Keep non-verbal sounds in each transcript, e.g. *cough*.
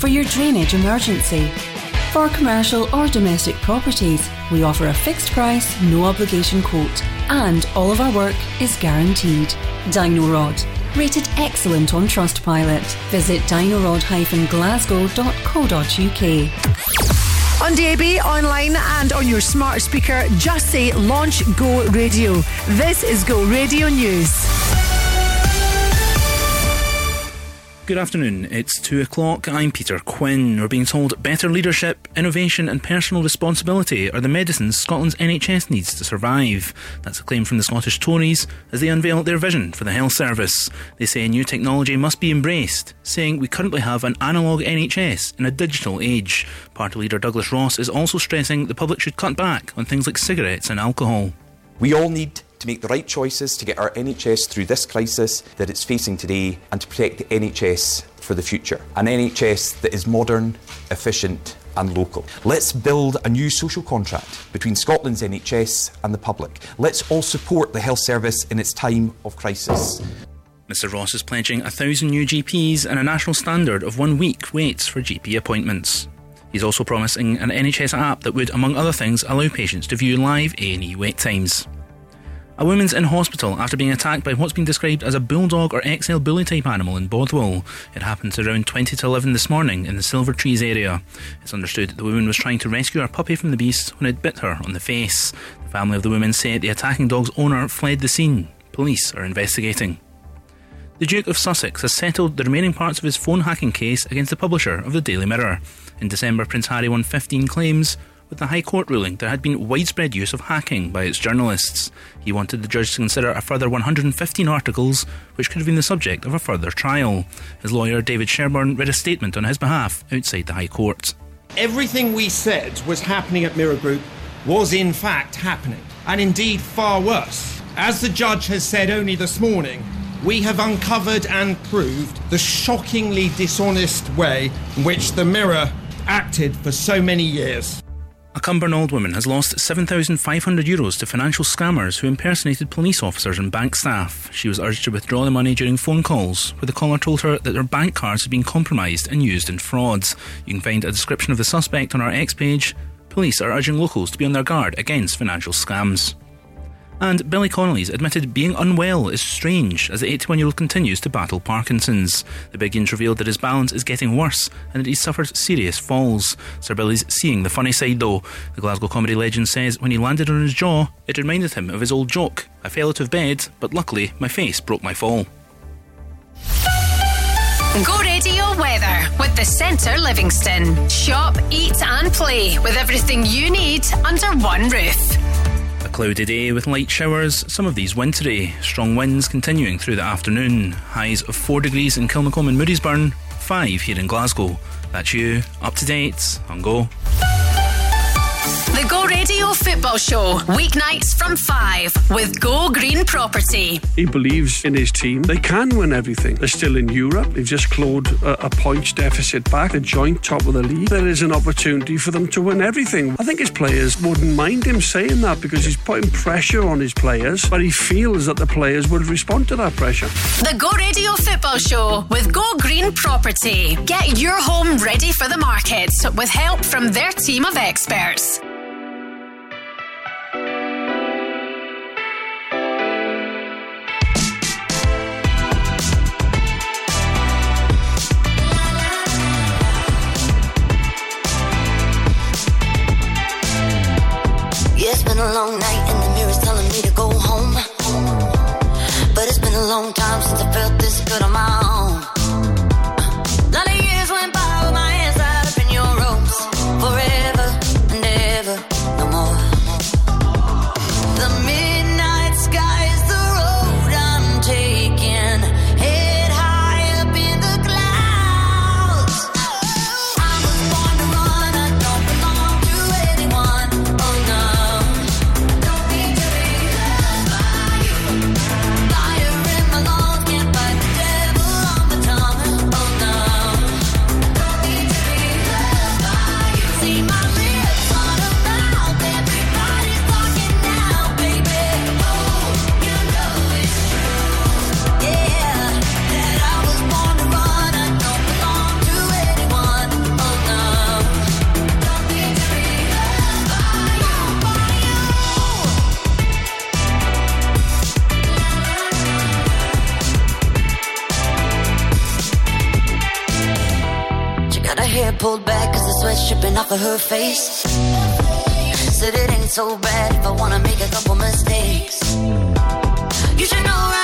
for your drainage emergency. For commercial or domestic properties, we offer a fixed price, no obligation quote, and all of our work is guaranteed. Dino-Rod, rated excellent on Trustpilot. Visit dinorod-glasgow.co.uk. On DAB, online, and on your smart speaker, just say Launch Go Radio. This is Go Radio News. Good afternoon. It's two o'clock. I'm Peter Quinn. We're being told better leadership, innovation, and personal responsibility are the medicines Scotland's NHS needs to survive. That's a claim from the Scottish Tories as they unveil their vision for the health service. They say new technology must be embraced, saying we currently have an analogue NHS in a digital age. Party leader Douglas Ross is also stressing the public should cut back on things like cigarettes and alcohol. We all need to make the right choices to get our NHS through this crisis that it's facing today and to protect the NHS for the future. An NHS that is modern, efficient, and local. Let's build a new social contract between Scotland's NHS and the public. Let's all support the health service in its time of crisis. Mr Ross is pledging a thousand new GPs and a national standard of one week waits for GP appointments. He's also promising an NHS app that would, among other things, allow patients to view live A&E wait times. A woman's in hospital after being attacked by what's been described as a bulldog or XL bully type animal in Bothwell. It happened around 20 to 11 this morning in the Silver Trees area. It's understood that the woman was trying to rescue her puppy from the beast when it bit her on the face. The family of the woman said the attacking dog's owner fled the scene. Police are investigating. The Duke of Sussex has settled the remaining parts of his phone hacking case against the publisher of the Daily Mirror. In December, Prince Harry won 15 claims, with the High Court ruling there had been widespread use of hacking by its journalists. He wanted the judge to consider a further 115 articles, which could have been the subject of a further trial. His lawyer, David Sherborne, read a statement on his behalf outside the High Court. Everything we said was happening at Mirror Group was in fact happening, and indeed far worse. As the judge has said only this morning, we have uncovered and proved the shockingly dishonest way in which the Mirror acted for so many years. A Cumbernauld woman has lost 7,500 euros to financial scammers who impersonated police officers and bank staff. She was urged to withdraw the money during phone calls, where the caller told her that her bank cards had been compromised and used in frauds. You can find a description of the suspect on our X page. Police are urging locals to be on their guard against financial scams. And Billy Connolly's admitted being unwell is strange as the 81 year old continues to battle Parkinson's. The Big Yin's revealed that his balance is getting worse and that he's suffered serious falls. Sir Billy's seeing the funny side though. The Glasgow comedy legend says when he landed on his jaw, it reminded him of his old joke I fell out of bed, but luckily my face broke my fall. Go radio weather with the Centre Livingston. Shop, eat, and play with everything you need under one roof. Cloudy day with light showers, some of these wintry. Strong winds continuing through the afternoon. Highs of 4 degrees in Kilmacolm and Moodiesburn, 5 here in Glasgow. That's you, up to date, on Go. The Go Radio Football Show, weeknights from 5 with Go Green Property. He believes in his team. They can win everything. They're still in Europe. They've just clawed a, a points deficit back, a joint top of the league. There is an opportunity for them to win everything. I think his players wouldn't mind him saying that because he's putting pressure on his players, but he feels that the players would respond to that pressure. The Go Radio Football Show with Go Green Property. Get your home ready for the market with help from their team of experts. Been a long night and the mirror's telling me to go home. But it's been a long time since I felt this good on my own. Pulled back cause the sweat's dripping off of her face. Said it ain't so bad if I wanna make a couple mistakes. You should know right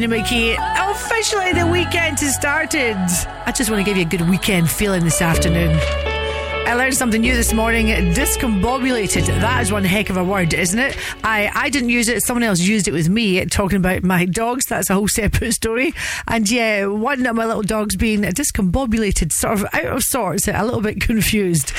Gina McKie. Officially, the weekend has started. I just want to give you a good weekend feeling this afternoon. I learned something new this morning. Discombobulated. That is one heck of a word, isn't it? I, I didn't use it. Someone else used it with me talking about my dogs. That's a whole *laughs* separate story. And yeah, one of my little dogs being discombobulated, sort of out of sorts, a little bit confused.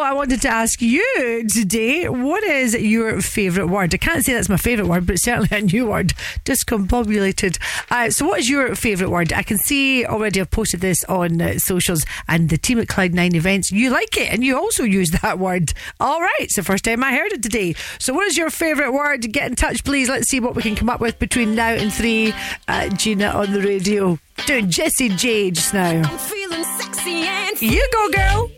I wanted to ask you today, what is your favourite word? I can't say that's my favourite word, but certainly a new word, discombobulated. Uh, so what is your favourite word? I can see already I've posted this on uh, socials and the team at Cloud9 Events, you like it and you also use that *laughs* word. All right, it's the first time I heard it today. So what is your favourite word? Get in touch, please. Let's see what we can come up with between now and three. Uh, Gina on the radio doing Jessie J just now. You go, girl.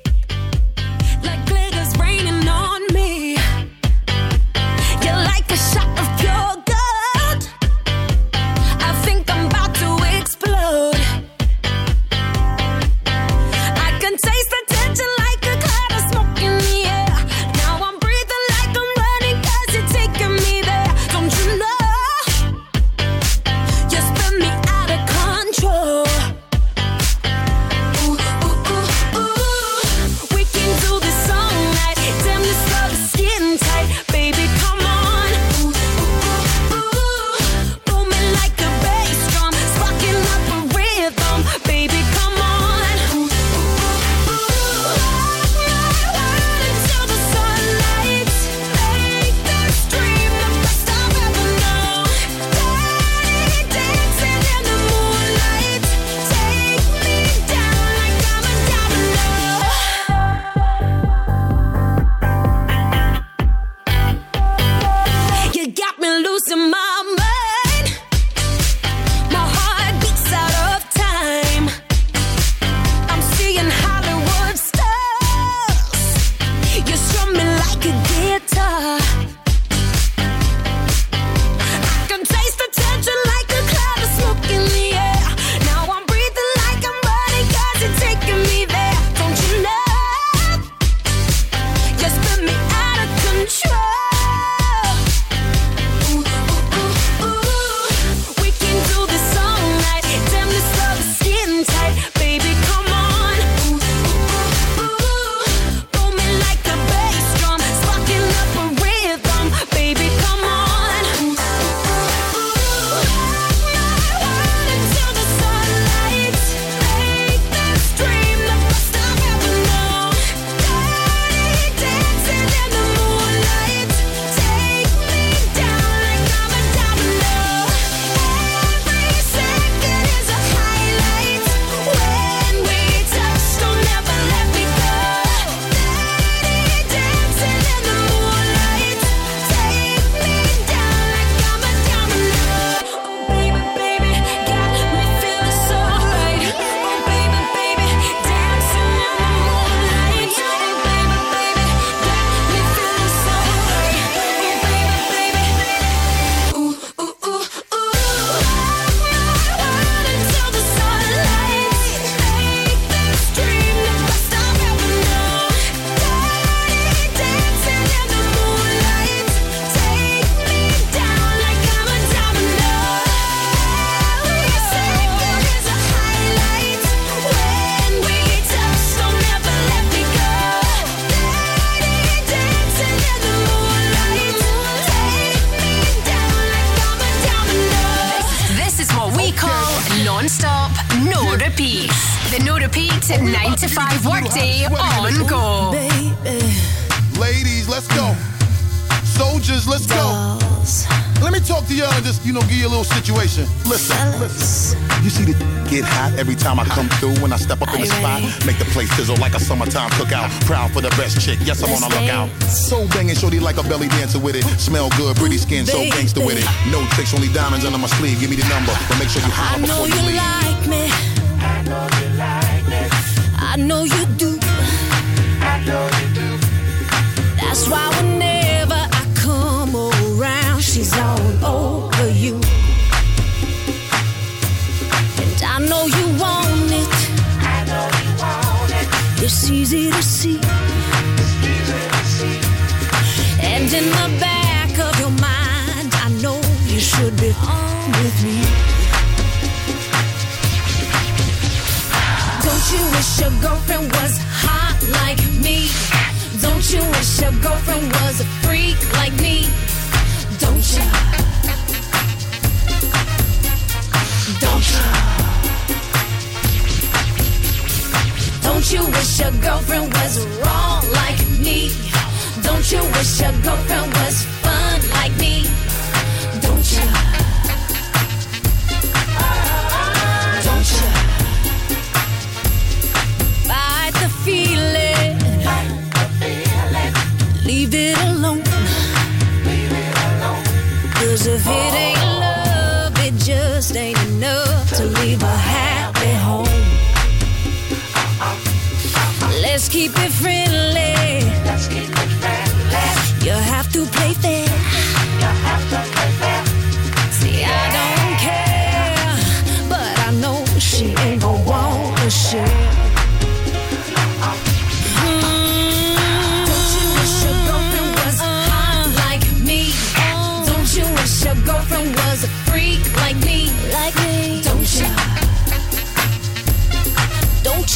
gangster with it. Smell good, pretty skin, so gangster with it. No tricks, only diamonds under my sleeve. Give me the number, but make sure you holler before you leave. Like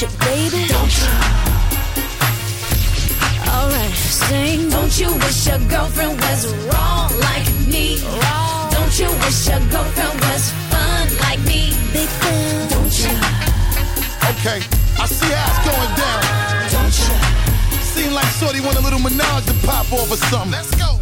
you, baby? Don't you? Alright, sing. Don't you wish your girlfriend was wrong like me? Wrong. Don't you wish your girlfriend was fun like me? Big fan. Don't you? Okay, I see how it's going down. Don't you? Seem like Shorty want a little menage to pop off or something. Let's go.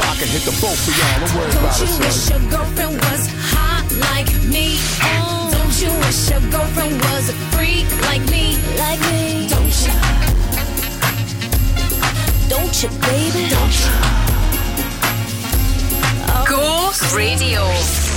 So I can hit the boat for y'all. Don't worry Don't about you wish your girlfriend was hot like me? Don't you wish your girlfriend was a freak like me? Like me? Don't you? Don't you, baby? Don't you? Go Radio.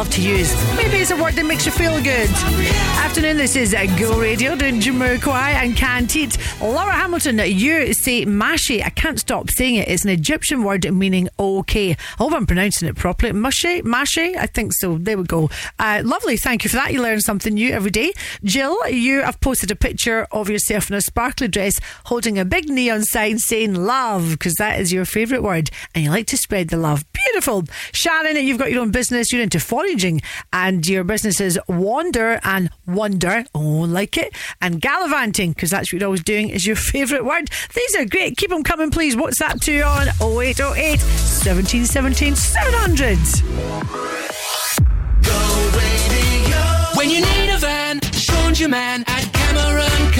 Love to use? Maybe it's a word that makes you feel good. Afternoon, this is uh, Go Radio doing Jamiroquai and Canned Heat. Laura Hamilton, you say mashi. I can't stop saying it. It's an Egyptian word meaning okay. I hope I'm pronouncing it properly. Mashi? Mashi? I think so. There we go. Uh, lovely. Thank you for that. You learn something new every day. Jill, you have posted a picture of yourself in a sparkly dress holding a big neon sign saying love because that is your favourite word and you like to spread the love. Beautiful. Sharon, you've got your own business. You're into foraging and your business is Wander and Wonder. Oh, like it. And gallivanting because that's what you're always doing is your *laughs* favourite word. These are great. Keep them coming, please. What's that to on 0808 1717 700? When you need a van, Sean's your man at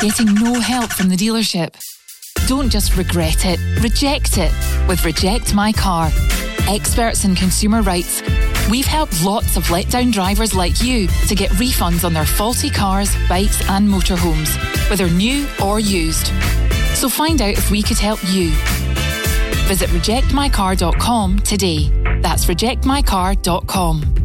Getting no help from the dealership. Don't just regret it, reject it with Reject My Car. Experts in consumer rights, we've helped lots of letdown drivers like you to get refunds on their faulty cars, bikes, and motorhomes, whether new or used. So find out if we could help you. Visit rejectmycar.com today. That's rejectmycar.com.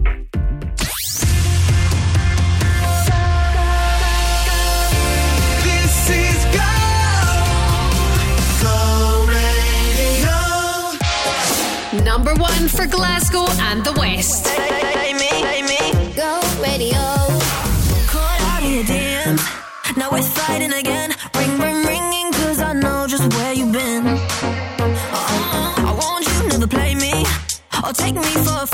for Glasgow and the West. Hey, me, me. Go radio. Caught out in a dance. Now we're fighting again. Ring, ring, ringing, cause I know just where you've been. Uh, I want you never play me or take me for a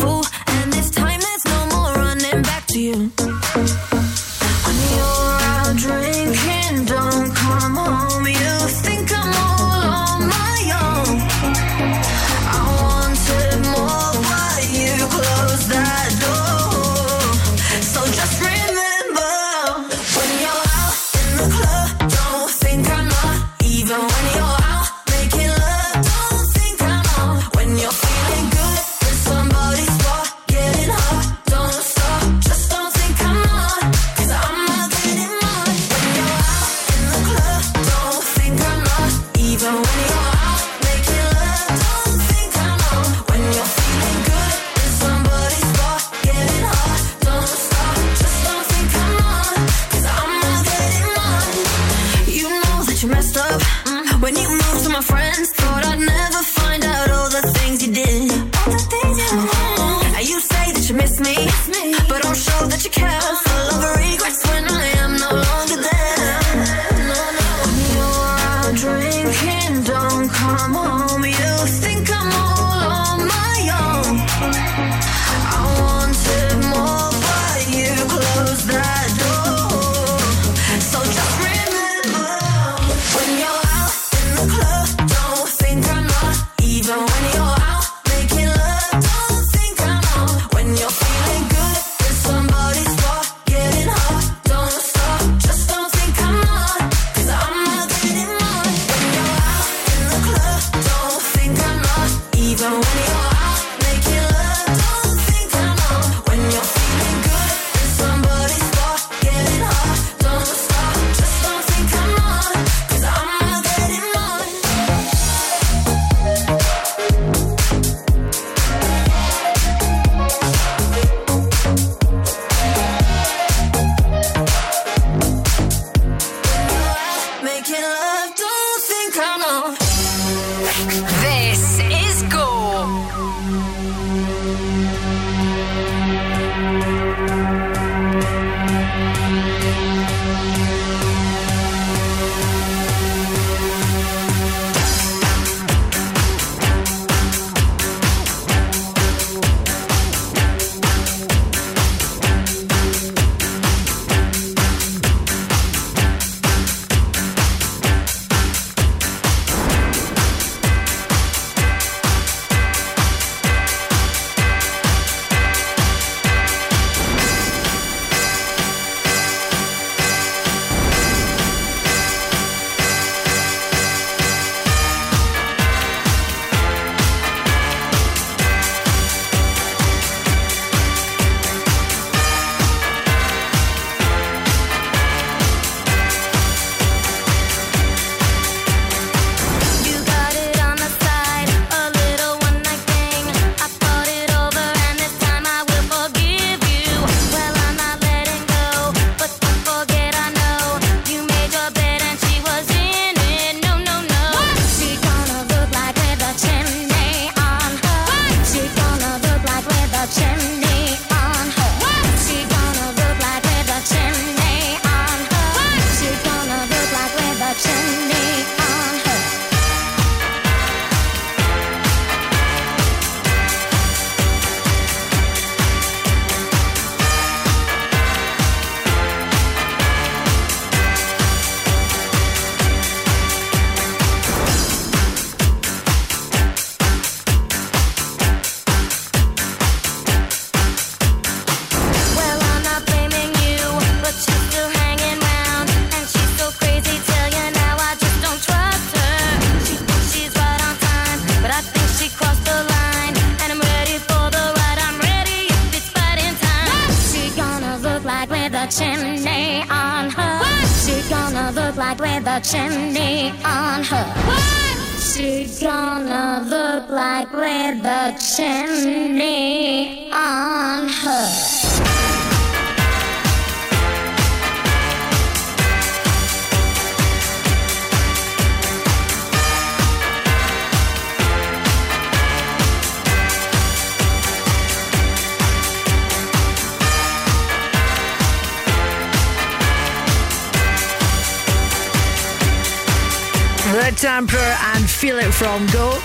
The Tamper and Feel It From Go.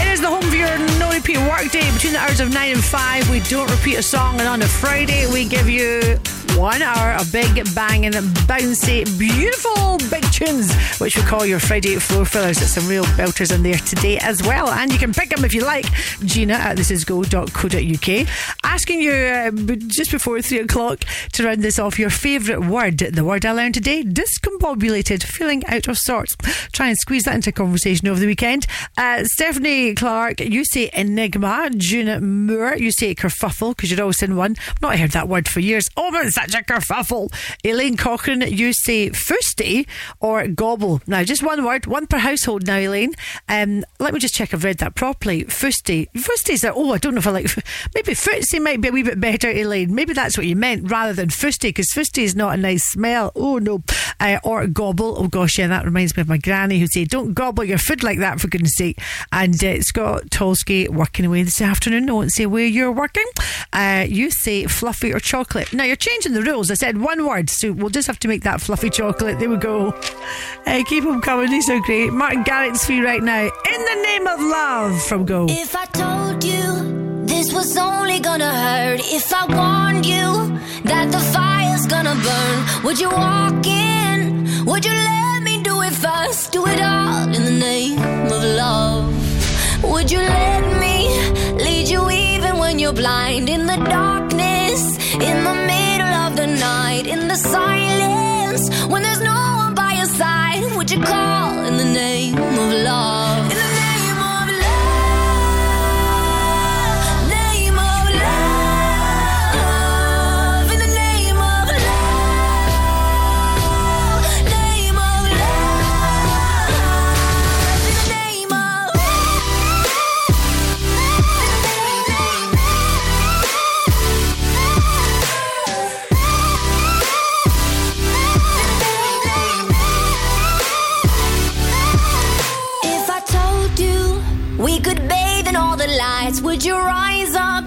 It is the home of your no repeat workday between the hours of 9 and 5. We don't repeat a song, and on a Friday, we give you one hour of big banging, bouncy, beautiful big tunes, which we call your Friday floor fillers. There's some real belters in there today as well. And you can pick them if you like. Gina at thisisgo.co.uk. Asking you uh, just before 3 o'clock to round this off your favourite word. The word I learned today discombobulated, feeling out of sorts. Try and squeeze that into conversation over the weekend. Uh, Stephanie Clark, you say enigma. June Moore, you say kerfuffle because you're always in one. I've not heard that word for years. Oh, man, such kerfuffle. Elaine Cochrane, you say fusty or gobble. Now, just one word, one per household now, Elaine. Um, let me just check I've read that properly. Fusty. Fusty's a, oh, I don't know if I like, *laughs* maybe footsie might be a wee bit better, Elaine. Maybe that's what you meant rather than fusty because fusty is not a nice smell. Oh, no. Uh, or gobble. Oh, gosh, yeah, that reminds me of my granny who said, don't gobble your food like that, for goodness sake. And uh, Scott Tolsky working away this afternoon. I won't say where you're working. Uh, you say fluffy or chocolate. Now, you're changing the rules. I said one word, so we'll just have to make that fluffy chocolate. There we go. Uh, keep them coming. These are great. Martin Garrix free right now. In the name of love from Go. If I told you this was only gonna hurt, if I warned you that the fire's gonna burn, would you walk in? Would you let me do it first? Do it all in the name of love. Would you let me lead you even when you're blind? In the darkness, in the the night, in the silence, when there's no one by your side, would you call in the name of love? Lights, would you rise up?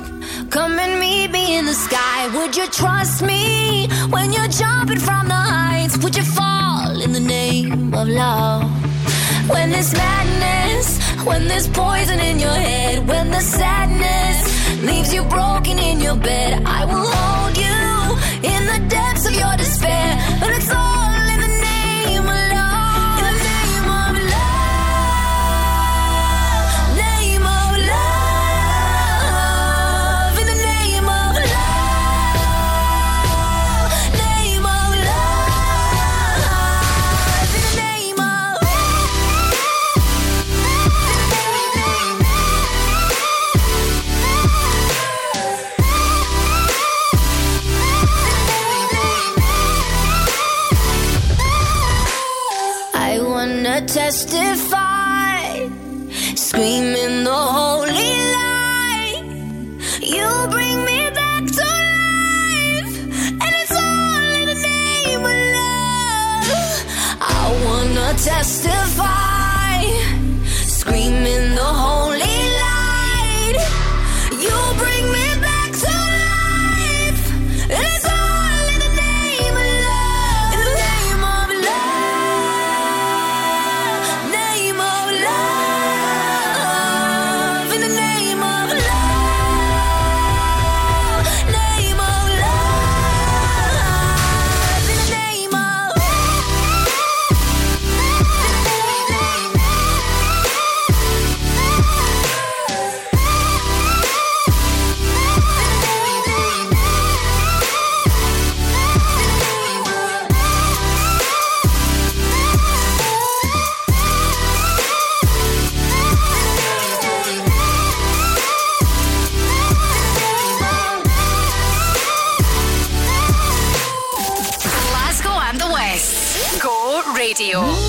Come and meet me in the sky. Would you trust me when you're jumping from the heights? Would you fall in the name of love? When there's madness, when there's poison in your head, when the sadness leaves you broken in your bed, I will hold testify, screaming the holy light. You bring me back to life, and it's all in the name of love. I wanna testify, espacio.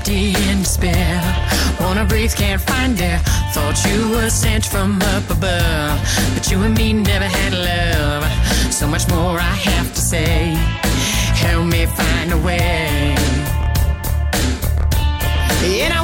empty in despair. Wanna breathe, can't find air. Thought you were sent from up above, but you and me never had love. So much more I have to say. Help me find a way. And I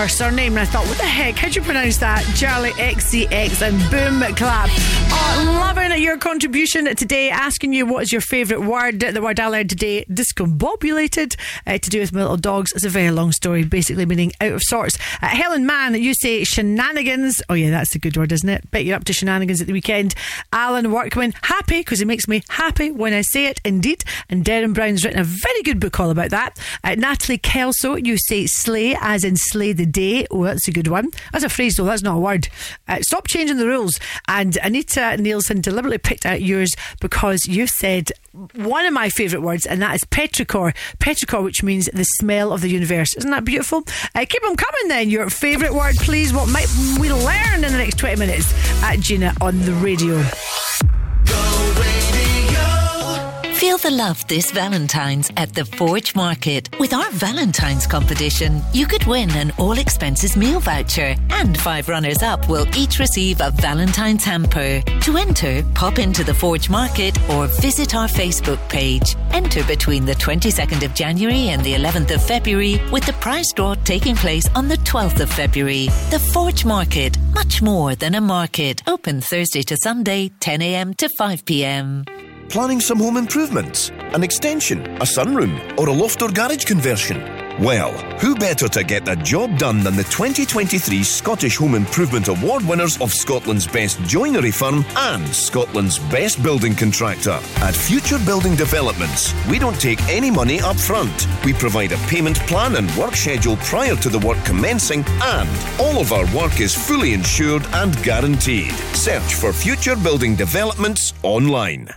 her surname and I thought, what the heck? How'd you pronounce that? Charli XCX and boom clap. Oh, loving your contribution today, asking you what is your favourite word. The word I learned today, discombobulated, uh, to do with my little dogs. It's a very long story, basically meaning out of sorts. Helen Mann, you say shenanigans. Oh, yeah, that's a good word, isn't it? Bet you're up to shenanigans at the weekend. Alan Workman, happy because it makes me happy when I say it, indeed. And Derren Brown's written a very good book all about that. Uh, Natalie Kelso, you say slay as in slay the day. Oh, that's a good one. That's a phrase, though. That's not a word. Uh, stop changing the rules. And Anita Nielsen deliberately picked out yours because you said one of my favourite words, and that is petrichor. Petrichor, which means the smell of the universe. Isn't that beautiful? Uh, keep them coming then. Your favourite word, please. What might we learn in the next 20 minutes at Gina on the radio? Feel the love this Valentine's at the Forge Market. With our Valentine's competition, you could win an all expenses meal voucher, and five runners up will each receive a Valentine's hamper. To enter, pop into the Forge Market or visit our Facebook page. Enter between the 22nd of January and the 11th of February, with the prize draw taking place on the 12th of February. The Forge Market, much more than a market. Open Thursday to Sunday, 10am to 5pm. Planning some home improvements? An extension, a sunroom, or a loft or garage conversion? Well, who better to get the job done than the 2023 Scottish Home Improvement Award winners of Scotland's Best Joinery Firm and Scotland's Best Building Contractor? At Future Building Developments, we don't take any money up front. We provide a payment plan and work schedule prior to the work commencing, and all of our work is fully insured and guaranteed. Search for Future Building Developments online.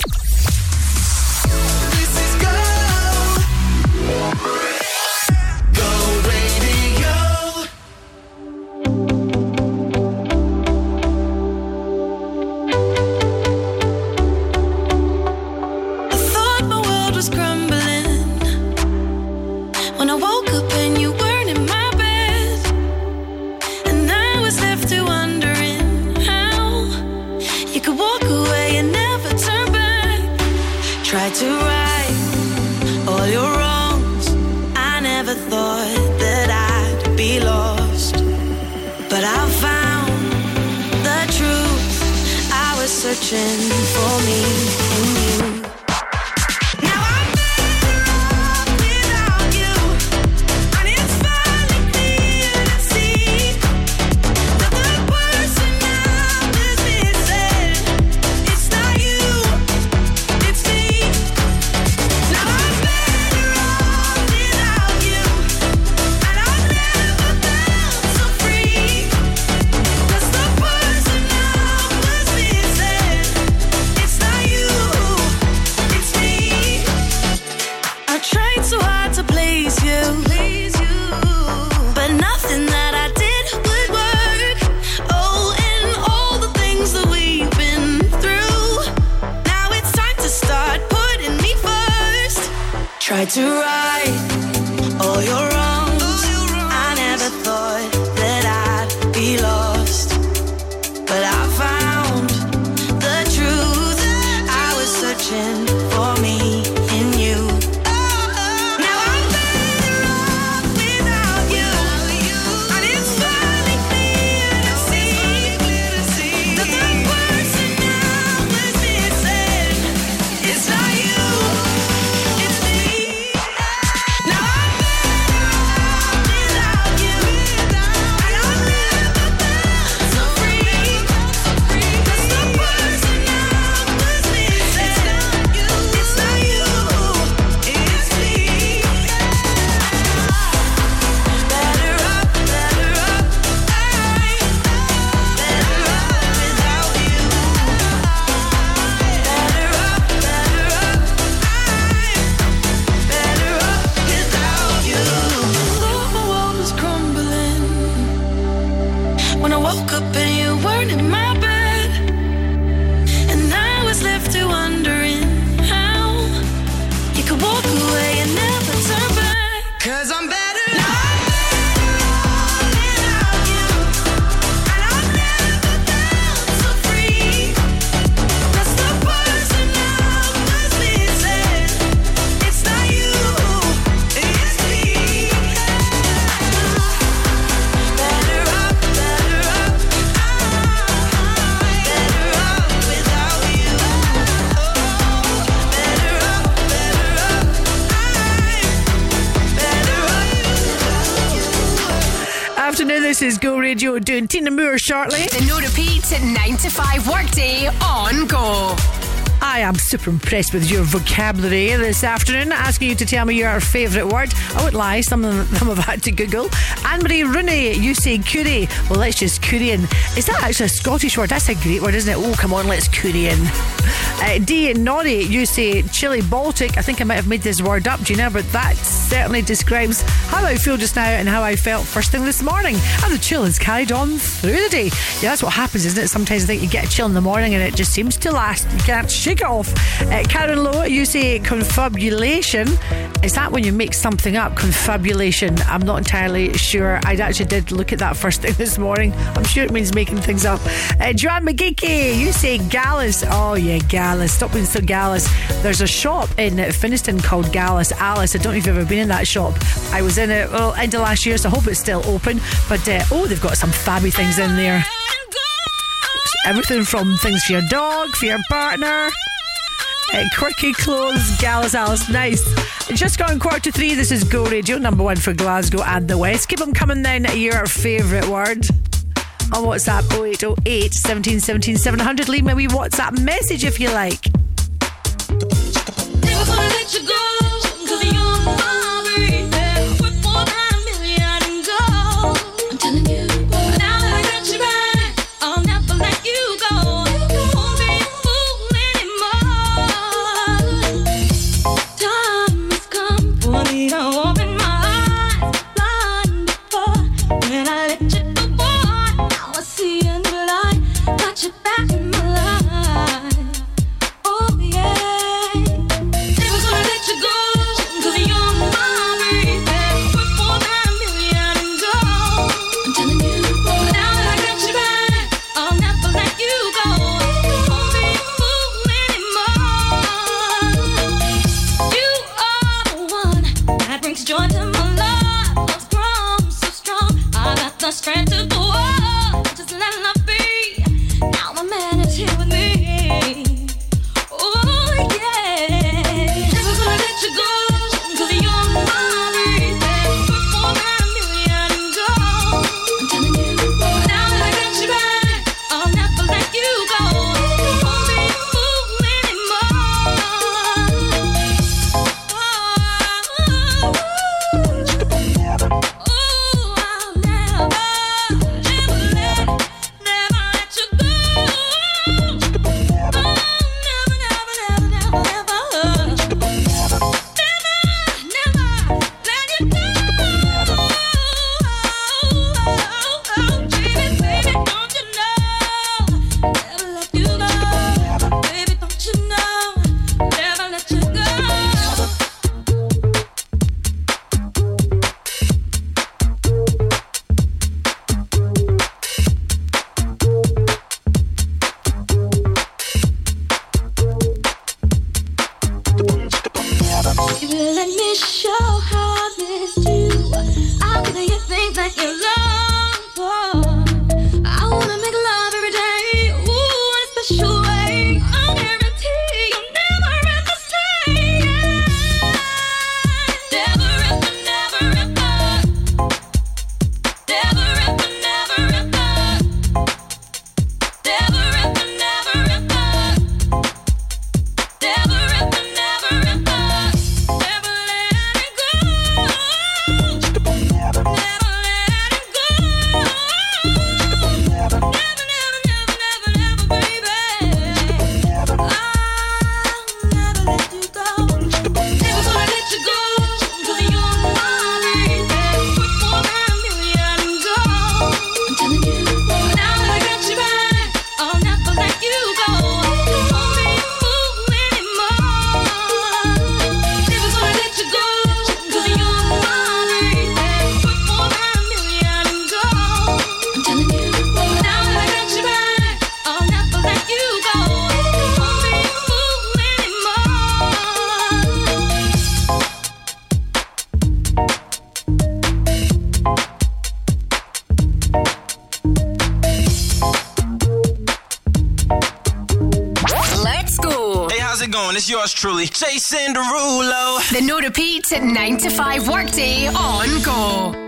Tried to right all your wrongs. I never thought that I'd be lost, but I found the truth. I was searching for me To right doing Tina Moore shortly. The no repeat 9 to 5 workday on Go. I am super impressed with your vocabulary this afternoon, asking you to tell me your favourite word. I won't lie, some of them *laughs* I've had to Google. Anne Marie Rooney, you say curry. Well, let's just curry in. Is that actually a Scottish word? That's a great word, isn't it? Oh, come on, let's curry in. Uh, D. Noddy, you say chili Baltic. I think I might have made this word up, Gina, but that certainly describes how I feel just now and how I felt first thing this morning. And the chill has carried on through the day. Yeah, that's what happens, isn't it? Sometimes I think you get a chill in the morning and it just seems to last. You can't shake off. Uh, Karen Lowe, you say confabulation. Is that when you make something up? Confabulation. I'm not entirely sure. I actually did look at that first *laughs* thing this morning. I'm sure it means making things up. Uh, Joanne McGeeky, you say gallus. Oh, yeah, gallus. Stop being so gallus. There's a shop in Finnieston called Gallus Alice. I don't know if you've ever been in that shop. I was in it, well, end of last year, so I hope it's still open. But, uh, oh, they've got some fabby things in there. Everything from things for your dog, for your partner. Uh, quirky clothes, Gallus Alice, nice. Just gone quarter to three. This is Go Radio, number one for Glasgow and the West. Keep them coming then. Your favourite word on WhatsApp 0808 17 17 700. Leave me a wee WhatsApp message if you like. Truly, Jason Derulo. The no repeat 9 to 5 workday on Go.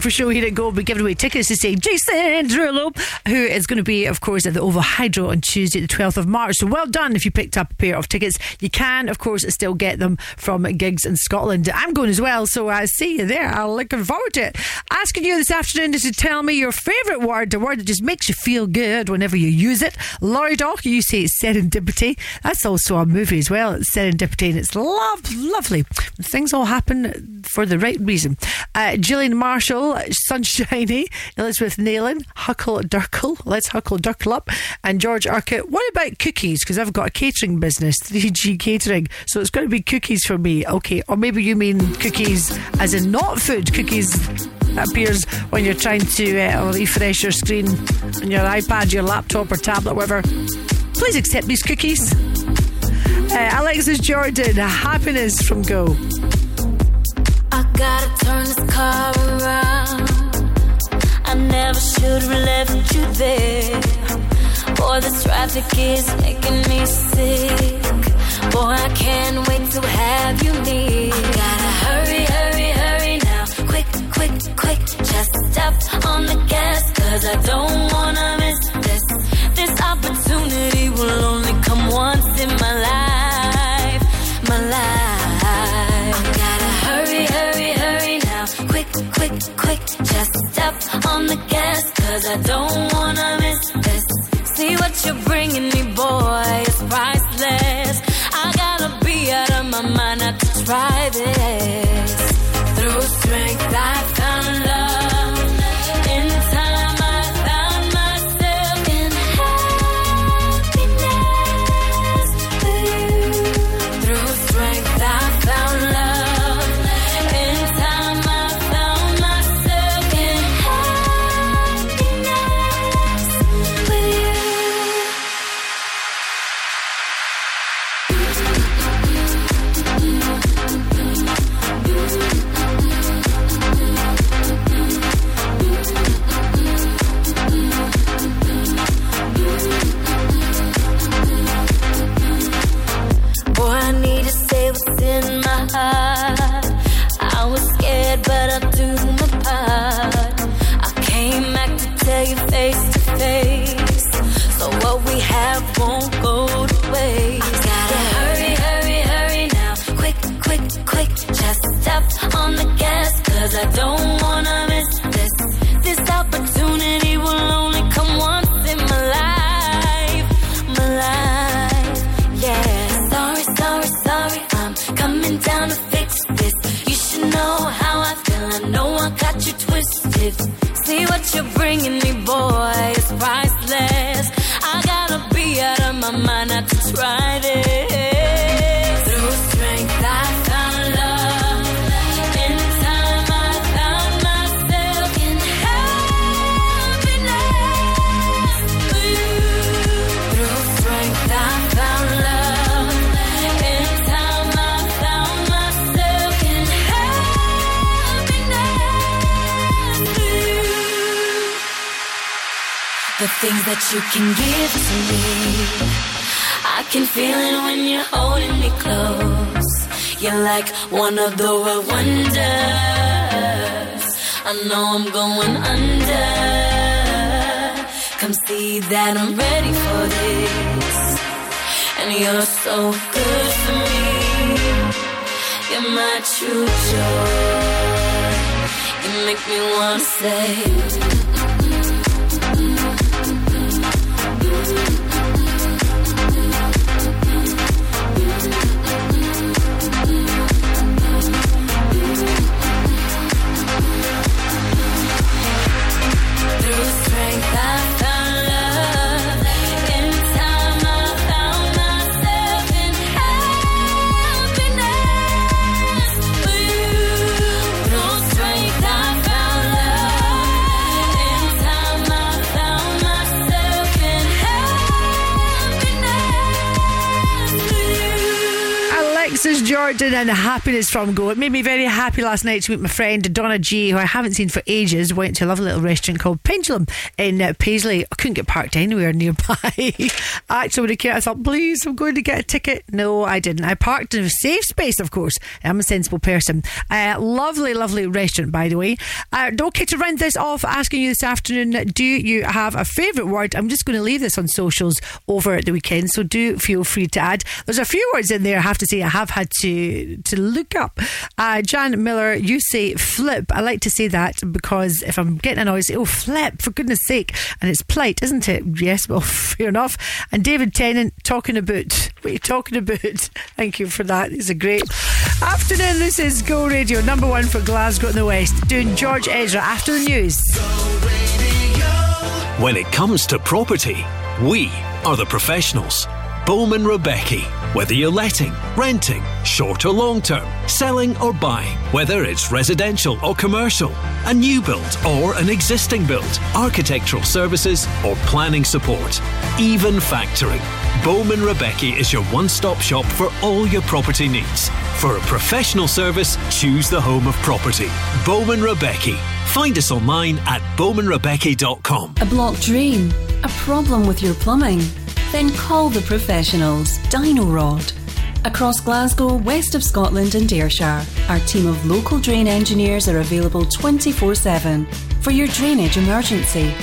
The breakfast show here at Go. We're giving away tickets to see Jason Derulo, who is going to be, of course, at the OVO Hydro on Tuesday, the 12th of March. So well done if you picked up a pair of tickets. You can, of course, still get them from gigs in Scotland. I'm going as well, so I see you there. I'm looking forward to it. Asking you this afternoon is to tell me your favourite word, the word that just makes you feel good whenever you use it. Laurie Dock, you say it's serendipity. That's also a movie as well. It's serendipity, and it's love, lovely. Things all happen for the right reason. Uh, Gillian Marshall, Sunshiny, Elizabeth Nayland, Huckle Durkle, let's Huckle Durkle up, and George Urquhart. What about cookies? Because I've got a catering business, *laughs* 3G Catering, so it's going to be cookies for me. Okay, or maybe you mean cookies as in not food, cookies appears when you're trying to uh, refresh your screen on your iPad, your laptop, or tablet, whatever. Please accept these cookies. Uh, Alexis Jordan, happiness from Go. I gotta turn this car around. I never should have left you there. Boy, this traffic is making me sick. Boy, I can't wait to have you near. Gotta hurry, hurry, hurry now. Quick, quick. quick, just step on the gas, cause I don't wanna miss this. This opportunity will only come once in my life, my life. Quick, just step on the gas, cause I don't wanna miss this. See what you're bringing me, boy, it's priceless. I gotta be out of my mind not to try but I'll do my part. I came back to tell you face to face. So what we have won't go. I gotta hurry, hurry, hurry now. Quick, quick, quick. Just step on the gas, cause I don't wanna miss twisted. See what you're bringing me, boy. It's priceless. I gotta be out of my mind not to try this. Things that you can give to me, I can feel it when you're holding me close. You're like one of the world wonders. I know I'm going under. Come see that I'm ready for this. And you're so good for me. You're my true joy. You make me wanna say. Jordan and Happiness from Go. It made me very happy last night to meet my friend Donna G, who I haven't seen for ages. Went to a lovely little restaurant called Pendulum in uh, Paisley. I couldn't get parked anywhere *laughs* nearby. Actually, when I came, I thought, please, I'm going to get a ticket. No, I didn't. I parked in a safe space, of course. I'm a sensible person. Uh, lovely, lovely restaurant, by the way. Uh, okay, to round this off, asking you this afternoon, do you have a favourite word? I'm just going to leave this on socials over the weekend, so do feel free to add. There's a few words in there, I have to say, I have had to to look up. Uh, Jan Miller, you say flip. I like to say that because if I'm getting annoyed, say, oh, flip, for goodness sake. And it's polite, isn't it? Yes, well, *laughs* fair enough. And David Tennant talking about, what are you talking about? *laughs* Thank you for that. It's a great afternoon. This is Go Radio, number one for Glasgow in the West, doing George Ezra after the news. When it comes to property, we are the professionals. Bowman Rebecca. Whether you're letting, renting, short or long term, selling or buying, whether it's residential or commercial, a new build or an existing build, architectural services or planning support, even factoring. Bowman Rebecca is your one stop shop for all your property needs. For a professional service, choose the home of property. Bowman Rebecca. Find us online at bowmanrebecca.com. A blocked drain? A problem with your plumbing? Then call the professionals. Dyno Rod. Across Glasgow, west of Scotland, and Ayrshire, our team of local drain engineers are available 24 7 for your drainage emergency.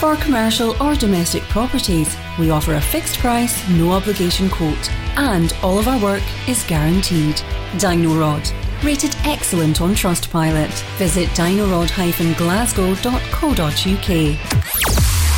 For commercial or domestic properties, we offer a fixed price, no obligation quote, and all of our work is guaranteed. Dyno-Rod, rated excellent on Trustpilot. Visit dynorod-glasgow.co.uk.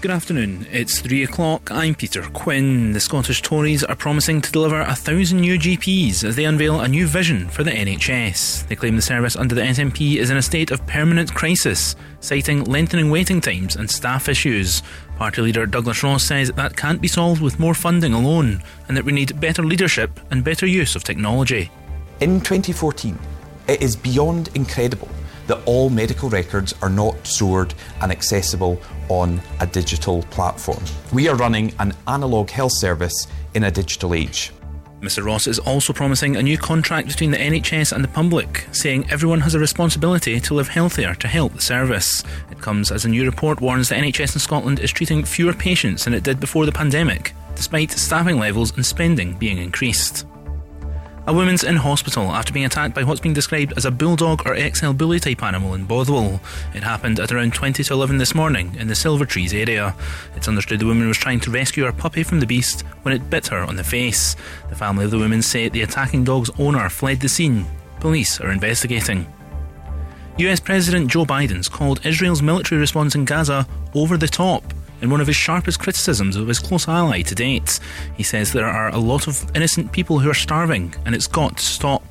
Good afternoon. It's three o'clock. I'm Peter Quinn. The Scottish Tories are promising to deliver a thousand new GPs as they unveil a new vision for the NHS. They claim the service under the SNP is in a state of permanent crisis, citing lengthening waiting times and staff issues. Party leader Douglas Ross says that can't be solved with more funding alone, and that we need better leadership and better use of technology. In 2014, it is beyond incredible that all medical records are not stored and accessible on a digital platform. We are running an analogue health service in a digital age. Mr Ross is also promising a new contract between the NHS and the public, saying everyone has a responsibility to live healthier to help the service. It comes as a new report warns the NHS in Scotland is treating fewer patients than it did before the pandemic, despite staffing levels and spending being increased. A woman's in hospital after being attacked by what's being described as a bulldog or XL bully type animal in Bothwell. It happened at around 20 to 11 this morning in the Silver Trees area. It's understood the woman was trying to rescue her puppy from the beast when it bit her on the face. The family of the woman say the attacking dog's owner fled the scene. Police are investigating. US President Joe Biden's called Israel's military response in Gaza over the top in one of his sharpest criticisms of his close ally to date. He says there are a lot of innocent people who are starving and it's got to stop.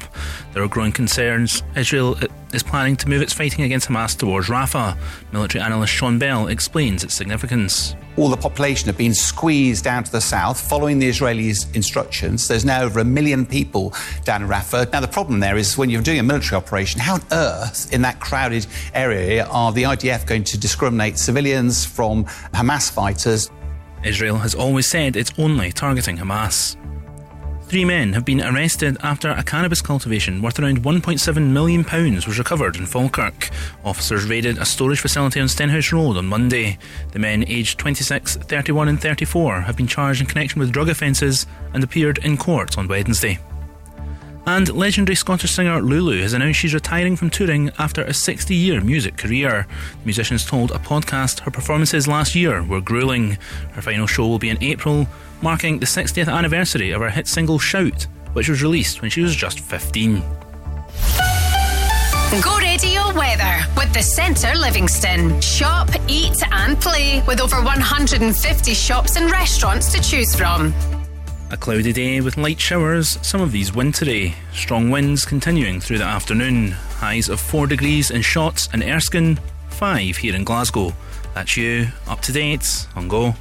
There are growing concerns Israel is planning to move its fighting against Hamas towards Rafah. Military analyst Sean Bell explains its significance. All the population have been squeezed down to the south following the Israelis' instructions. There's now over a million people down in Rafah. Now, the problem there is when you're doing a military operation, how on earth in that crowded area are the IDF going to discriminate civilians from Hamas fighters? Israel has always said it's only targeting Hamas. Three men have been arrested after a cannabis cultivation worth around £1.7 million was recovered in Falkirk. Officers raided a storage facility on Stenhouse Road on Monday. The men, aged 26, 31, and 34, have been charged in connection with drug offences and appeared in court on Wednesday. And legendary Scottish singer Lulu has announced she's retiring from touring after a 60 year music career. The musician's told a podcast her performances last year were grueling. Her final show will be in April, marking the 60th anniversary of her hit single Shout, which was released when she was just 15. Go Radio Weather with the Centre Livingston. Shop, eat, and play with over 150 shops and restaurants to choose from. A cloudy day with light showers, some of these wintry. Strong winds continuing through the afternoon. Highs of 4 degrees in Shotts and Erskine, 5 here in Glasgow. That's you, up to date on Go.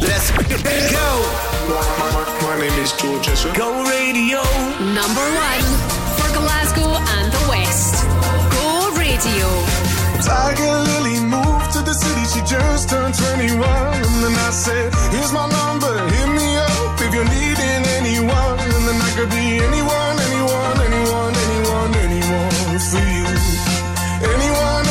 Let's go. My name is George Ezra. Go radio. Number one for Glasgow and the West. Go Radio. Tiger Lily moved to the city, she just turned 21. And then I said, Here's my number, hit me up if you're needing anyone. And then I could be anyone, anyone, anyone, anyone, anyone for you. Anyone, anyone,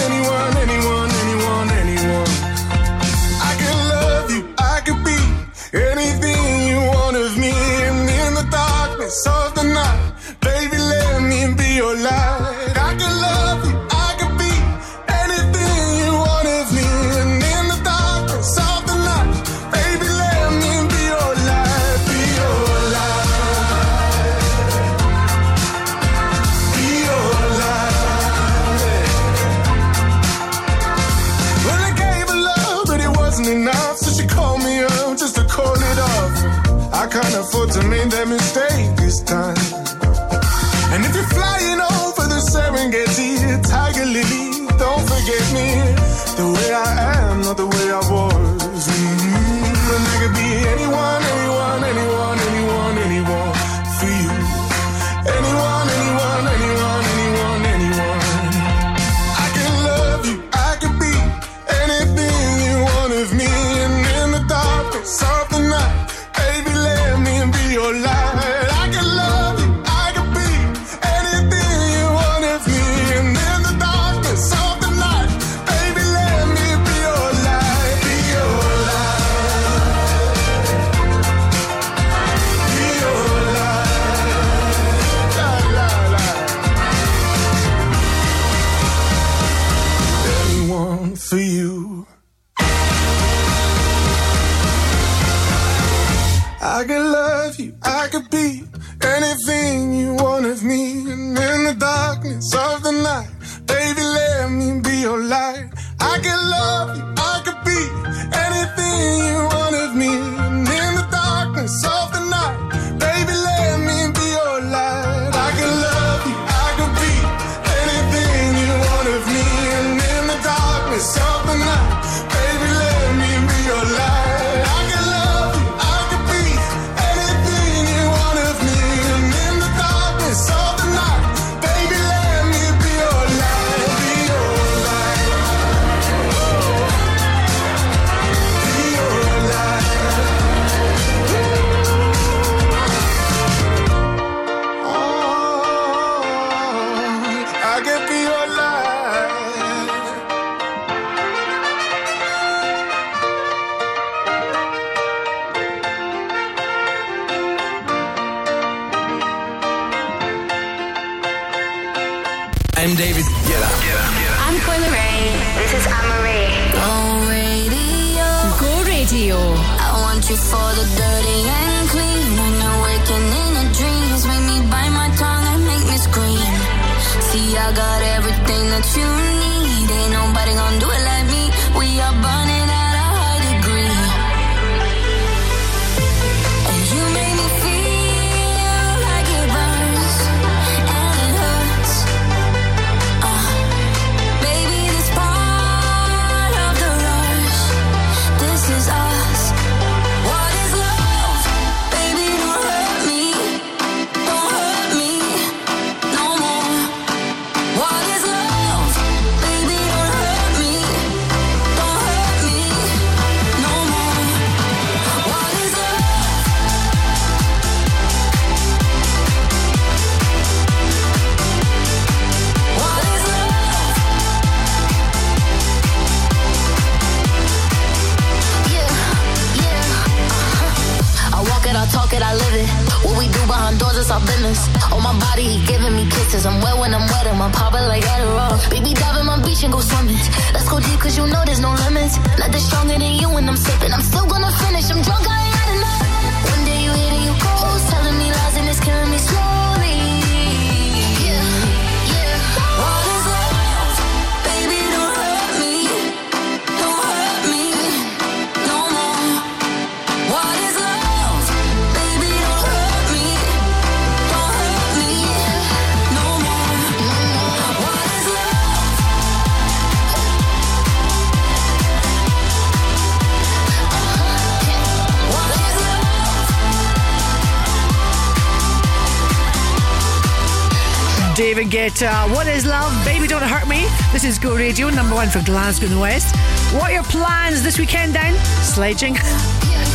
David Guetta, uh, What is Love? Baby Don't Hurt Me. This is Go Radio, number one for Glasgow and the West. What are your plans this weekend down? Sledging? *laughs*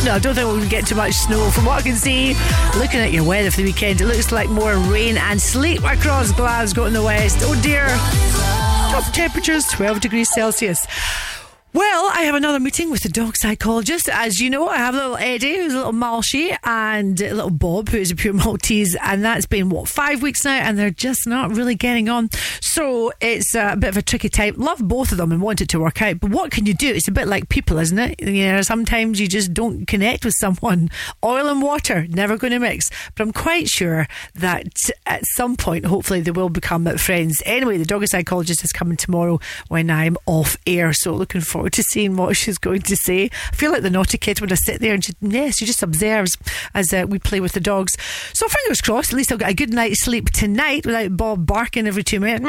No, I don't think to get too much snow. From what I can see, looking at your weather for the weekend, it looks like more rain and sleet across Glasgow and the West. Oh dear. Top temperatures 12 degrees Celsius. Well, I have another meeting with the dog psychologist. As you know, I have little Eddie, who's a little Malshi, and little Bob, who is a pure *laughs* Maltese, and that's been, what, five weeks now, and they're just not really getting on. So it's a bit of a tricky time. Love both of them and want it to work out, but what can you do? It's a bit like people, isn't it? You know, sometimes you just don't connect with someone. *laughs* Oil and water, never going to mix. But I'm quite sure that at some point, hopefully, they will become friends. Anyway, the dog psychologist is coming tomorrow when I'm off air, so looking forward to seeing what she's going to say. I feel like the naughty kid when I sit there and she, she just observes as uh, we play with the dogs. So fingers crossed, at least I'll get a good night's sleep tonight without Bob barking every two minutes.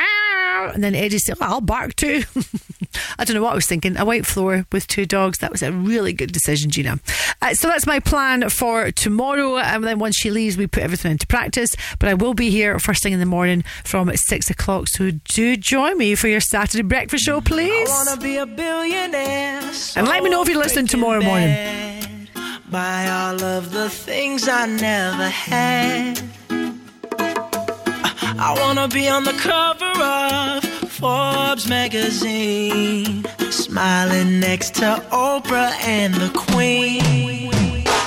And then Eddie said, well, I'll bark too. *laughs* I don't know what I was thinking. A white floor with two dogs. That was a really good decision, Gina. Uh, so that's my plan for tomorrow. And then once she leaves, we put everything into practice. But I will be here first thing in the morning from six o'clock. So do join me for your Saturday breakfast show, please. I wanna be a billionaire. And let me know if you're listening tomorrow morning. Buy all of the things I never had. I wanna be on the cover of Forbes magazine, smiling next to Oprah and the Queen.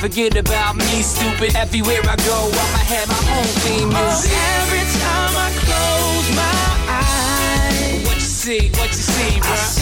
forget about me, stupid. Everywhere I go, I'ma have my own theme music. Oh, every time I close my eyes, what you see? What you see, bro?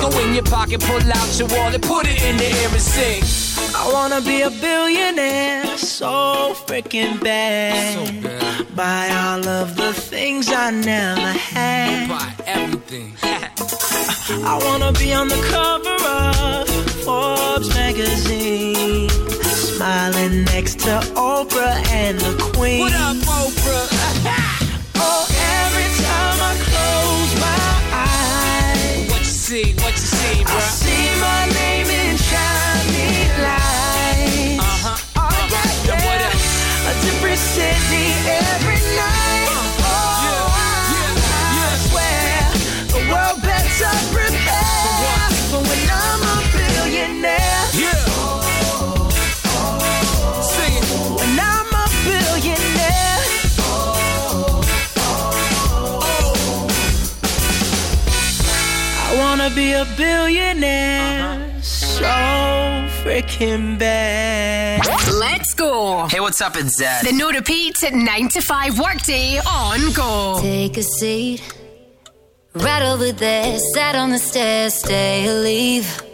Go in your pocket, pull out your wallet, put it in the air and sing. I wanna be a billionaire so freaking bad. Buy all of the things I never had. Buy everything. *laughs* I wanna be on the cover of Forbes magazine. Smiling next to Oprah and the Queen. What up, Oprah? *laughs* oh, every time I close my eyes, what you see? What you see, a billionaire so freaking bad. Let's go. Hey, what's up? It's Zedd. The no repeat 9 to 5 workday on go. Take a seat right over there. Sat on the stairs, stay or leave.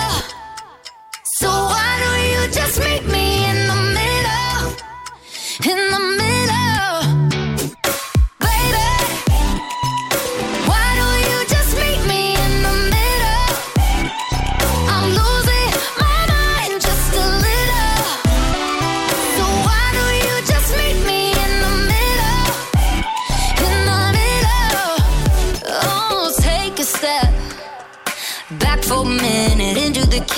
So why don't you just meet me in the middle? In the middle.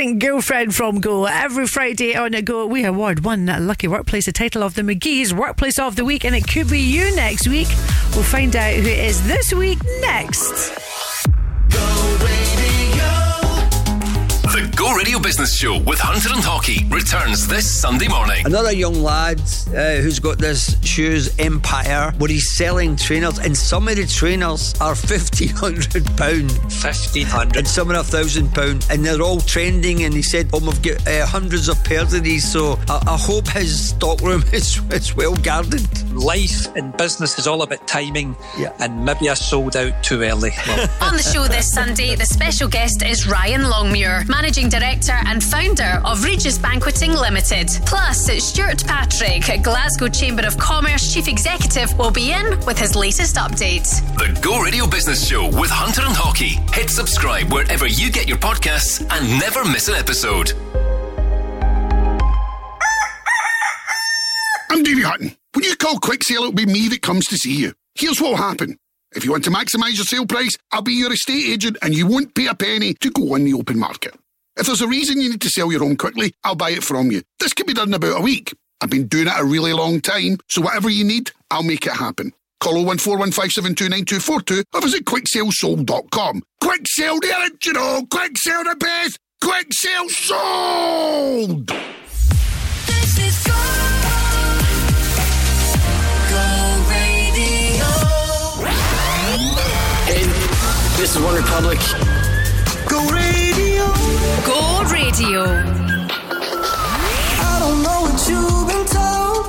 Girlfriend from Go. Every Friday on a Go, we award one lucky workplace the title of the McGhee's Workplace of the Week, and it could be you next week. We'll find out who it is this week next. Go Radio. The Go Radio Business Show with Hunter and Hockey returns this Sunday morning. Another young lad uh, who's got this shoes empire where he's selling trainers, and some of the trainers are *laughs* fifteen hundred pound, fifteen hundred, and some are a thousand pound, and they're all trending. And he said, "Oh, we've got uh, hundreds of pairs of these, so I, I hope his stockroom *laughs* is, is well guarded." Life in business is all about timing, and maybe I sold out too early. Well, *laughs* On the show this Sunday, the special guest is Ryan Longmuir, Managing Director and founder of Regis Banqueting Limited. Plus, Stuart Patrick, Glasgow Chamber of Commerce Chief Executive, will be in with his latest update. The Go Radio Business Show with Hunter and Hockey. Hit subscribe wherever you get your podcasts and never miss an episode. I'm Davy Hutton. When you call Quick Sale, it'll be me that comes to see you. Here's what'll happen. If you want to maximise your sale price, I'll be your estate agent and you won't pay a penny to go on the open market. If there's a reason you need to sell your home quickly, I'll buy it from you. This can be done in about a week. I've been doing it a really long time, so whatever you need, I'll make it happen. Call 01415729242 or visit quicksalesold.com. Quick sale the original! Quick sale the best! Quick sale sold! This is Go, Go Radio. Hey, this is OneRepublic. Go Radio! Go Radio. I don't know what you've been told,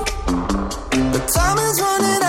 but time is running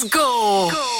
Let's go.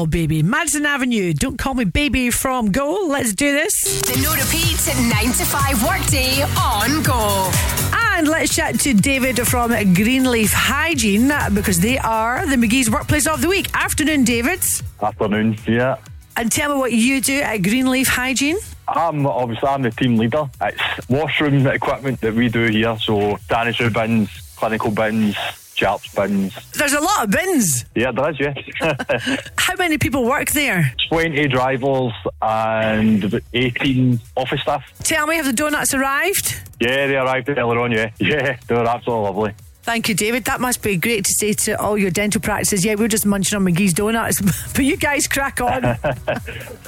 Called baby. Madison Avenue, don't call me baby from Go. Let's do this. The no repeat 9 to 5 workday on Go. And let's chat to David from Greenleaf Hygiene because they are the McGhee's Workplace of the Week. Afternoon, David. Afternoon, yeah. And tell me what you do at Greenleaf Hygiene. I'm obviously I'm the team leader. It's washroom equipment that we do here, so sanitary bins, clinical bins, sharps bins. There's a lot of bins. Yeah, there is, yeah. *laughs* How many people work there? 20 drivers and 18 office staff. Tell me, have the donuts arrived? Yeah, they arrived earlier on, yeah. *laughs* Yeah, they were absolutely lovely. Thank you, David. That must be great to say to all your dental practices. Yeah, we're just munching on McGhee's donuts, *laughs* but you guys crack on. *laughs*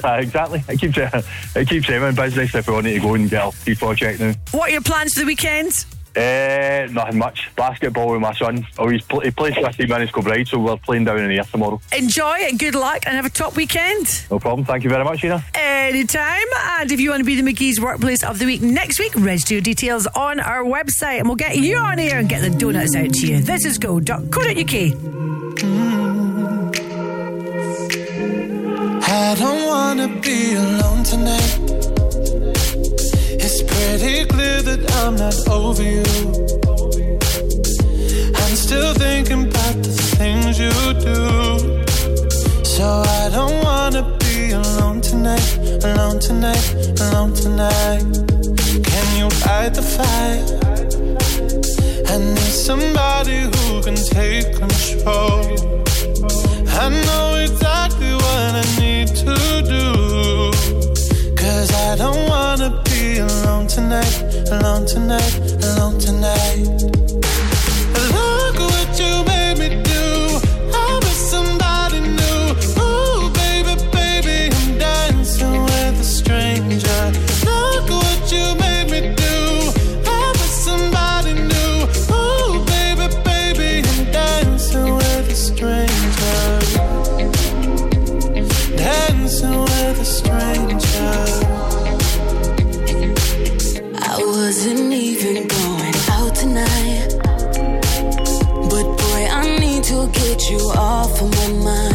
Uh, exactly. It keeps, uh, it keeps everyone busy if we want to go and get our checked now. what are your plans for the weekend? Uh, nothing much. Basketball with my son. Oh, he's pl- he plays 15 minutes Bride, so we're playing down in the air tomorrow. Enjoy it, good luck, and have a top weekend. No problem. Thank you very much, Sheena. Anytime. And if you want to be the McGhee's Workplace of the Week next week, register your details on our website and we'll get you on here and get the donuts out to you. This is go.co.uk. I don't wanna be alone tonight. It's pretty clear that I'm not over you. I'm still thinking about the things you do. So I don't wanna be alone tonight, alone tonight, alone tonight. Can you fight the fire? I need somebody who can take control. I know exactly what I need to do. Cause I don't wanna be alone tonight, alone tonight, alone tonight. You off of my mind.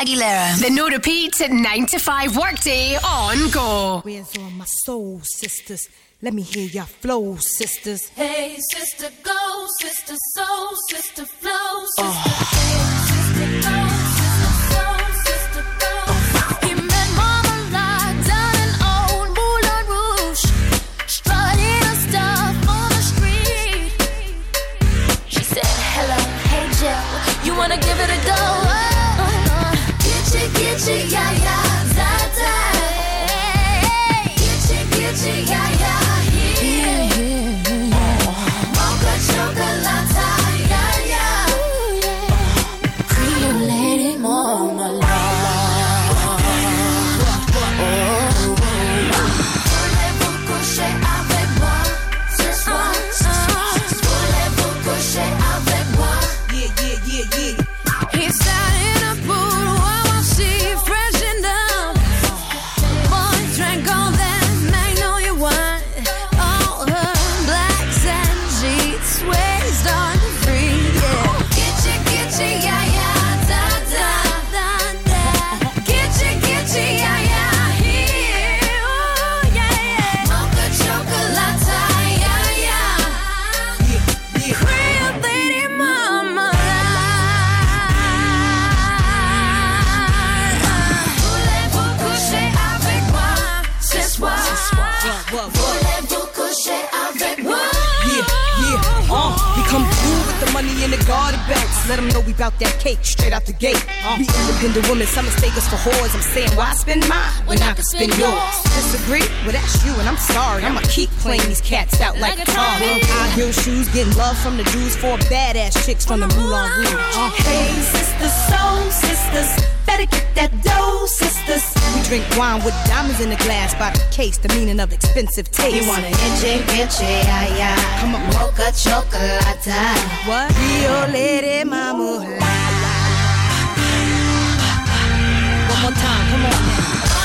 Aguilera. The no repeat at 9 to 5 workday on Go. Where's all my soul, sisters? Let me hear your flow, sisters. Hey, sister. In the garden belts, Let them know we bout that cake straight out the gate. Uh. Be independent women, some mistake us for whores. I'm saying, why spend mine when I can spend yours? Disagree? Well, that's you, and I'm sorry. I'ma keep playing these cats out like, a car. High heel shoes, getting love from the dudes, four badass chicks from the Moulin Rouge. Hey, sisters, soul sisters. Better get that dough, sisters. We drink wine with diamonds in the glass by the case, the meaning of expensive taste. You want an inche, inche, ay, ay. Come on, mocha chocolate. What? Rio Lady Mama. One more time, come on now.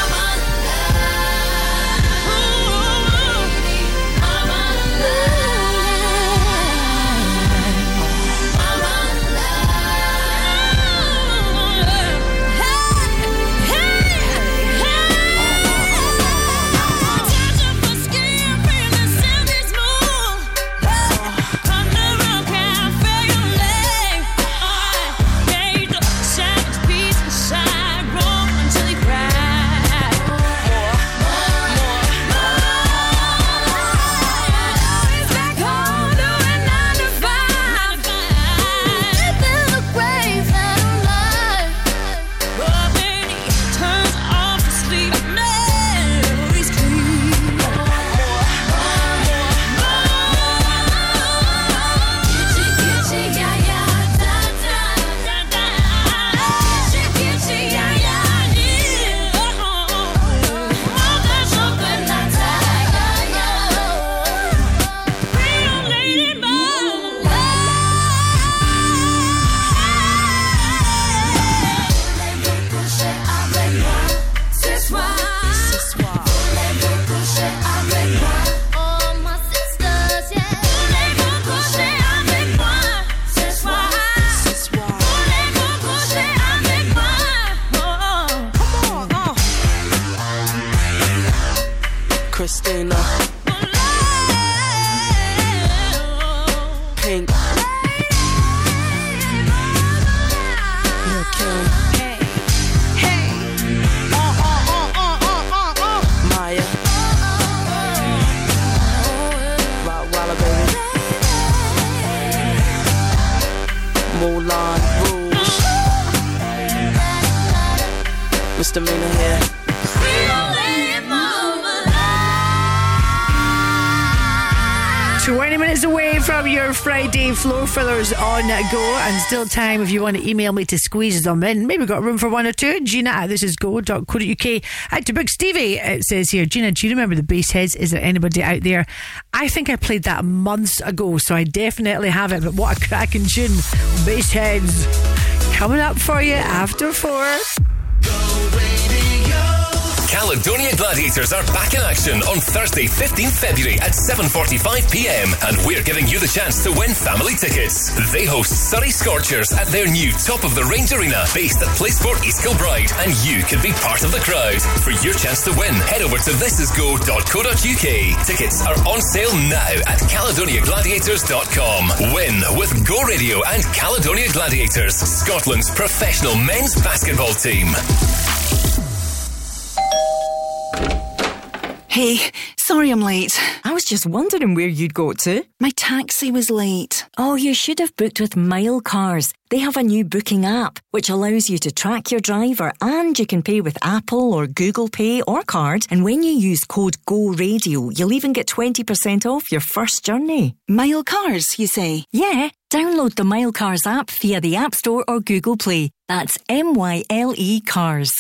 Fillers on go, and still time if you want to email me to squeeze them in. Maybe got room for one or two. Gina at thisisgo.co.uk. Out to Big Stevie, it says here. Gina, do you remember the Bassheads? Is there anybody out there? I think I played that months ago, so I definitely have it. But what a cracking tune! Bassheads coming up for you after four. Caledonia Gladiators are back in action on Thursday, 15th February at 7:45 p.m. and we're giving you the chance to win family tickets. They host Surrey Scorchers at their new top of the range arena based at Playsport East Kilbride, and you could be part of the crowd. For your chance to win, head over to thisisgo.co.uk. Tickets are on sale now at caledoniagladiators.com. Win with Go Radio and Caledonia Gladiators, Scotland's professional men's basketball team. Hey, sorry I'm late. I was just wondering where you'd go to. My taxi was late. Oh, you should have booked with Myle Cars. They have a new booking app which allows you to track your driver and you can pay with Apple or Google Pay or card. And when you use code GO Radio, you'll even get 20% off your first journey. Myle Cars, you say? Yeah. Download the Myle Cars app via the App Store or Google Play. That's M Y L E Cars.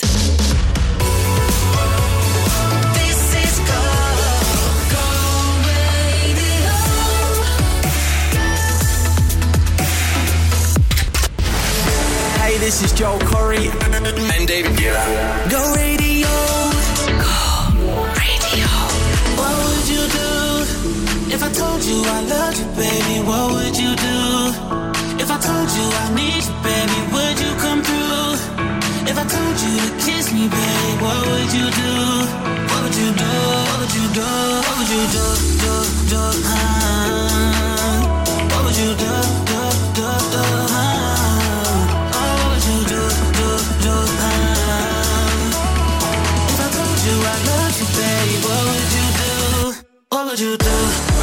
Hey, this is Joel Corry. And David Guetta. Go radio. Radio. What would you do if I told you I loved you, baby? What would you do if I told you I need you, baby? Would you come through? If I told you to kiss me, baby, what would you do? What would you do? What would you do? What would you do? Do do? Uh, What would you do?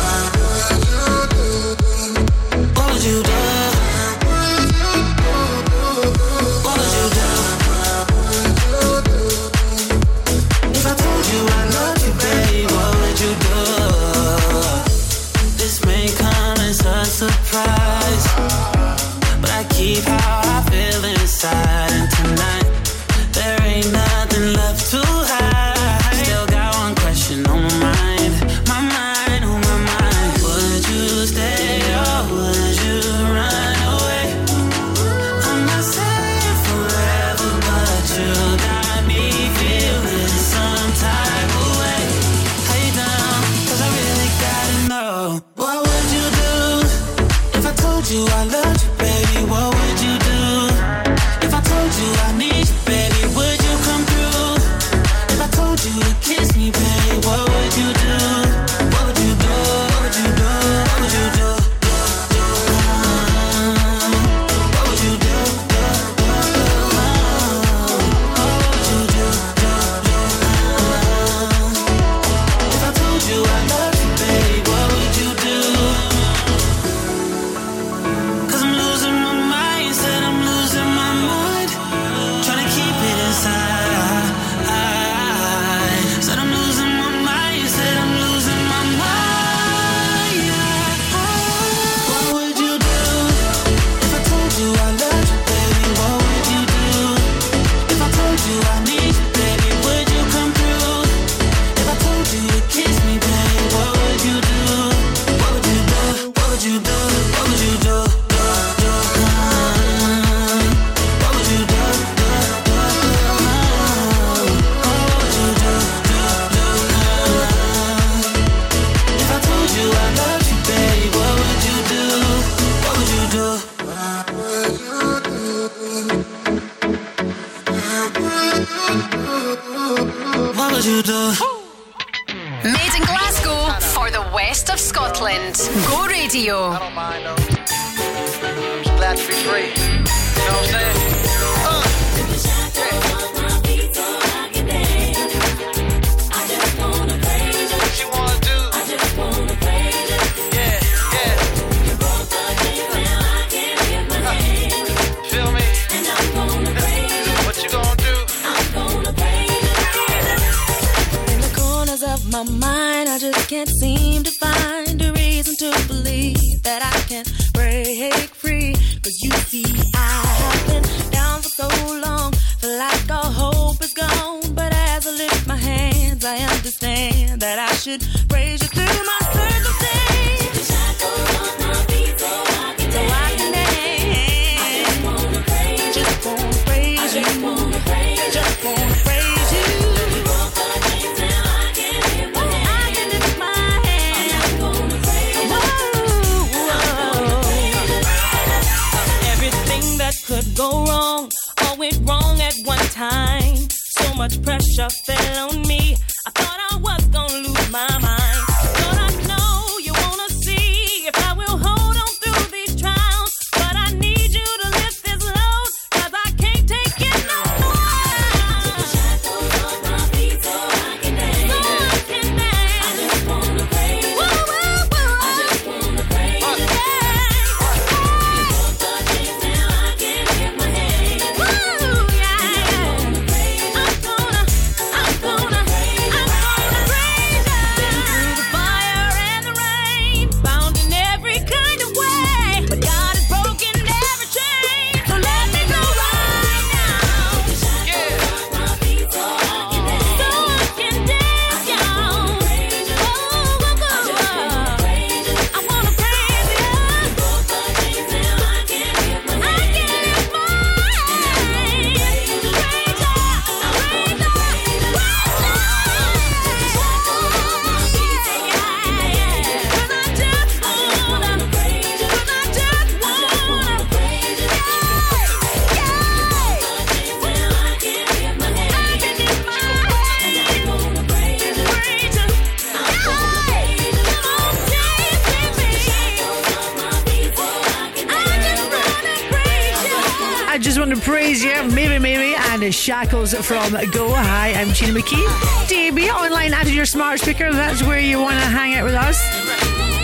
From Go. Hi, I'm Gina McKie. DAB online added your smart speaker. That's where you want to hang out with us.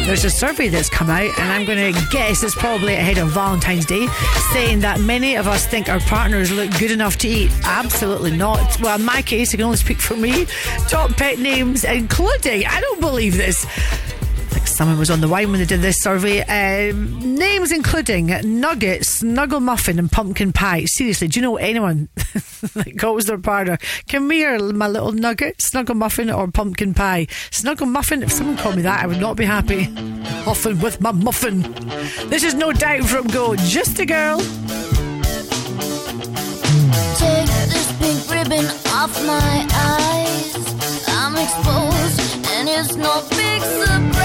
There's a survey that's come out, and I'm going to guess it's probably ahead of Valentine's Day, saying that many of us think our partners look good enough to eat. Absolutely not. Well, in my case, I can only speak for me. Top pet names, including, I don't believe this. Someone was on the wine when they did this survey. Um, names including Nugget, Snuggle Muffin, and Pumpkin Pie. Seriously, do you know anyone that calls their partner, Come here, my little nugget, Snuggle Muffin, or Pumpkin Pie? Snuggle Muffin, if someone called me that, I would not be happy. Huffing with my muffin. This is no doubt from Go. Just a girl. Take this pink ribbon off my eyes. I'm exposed, and it's no big surprise.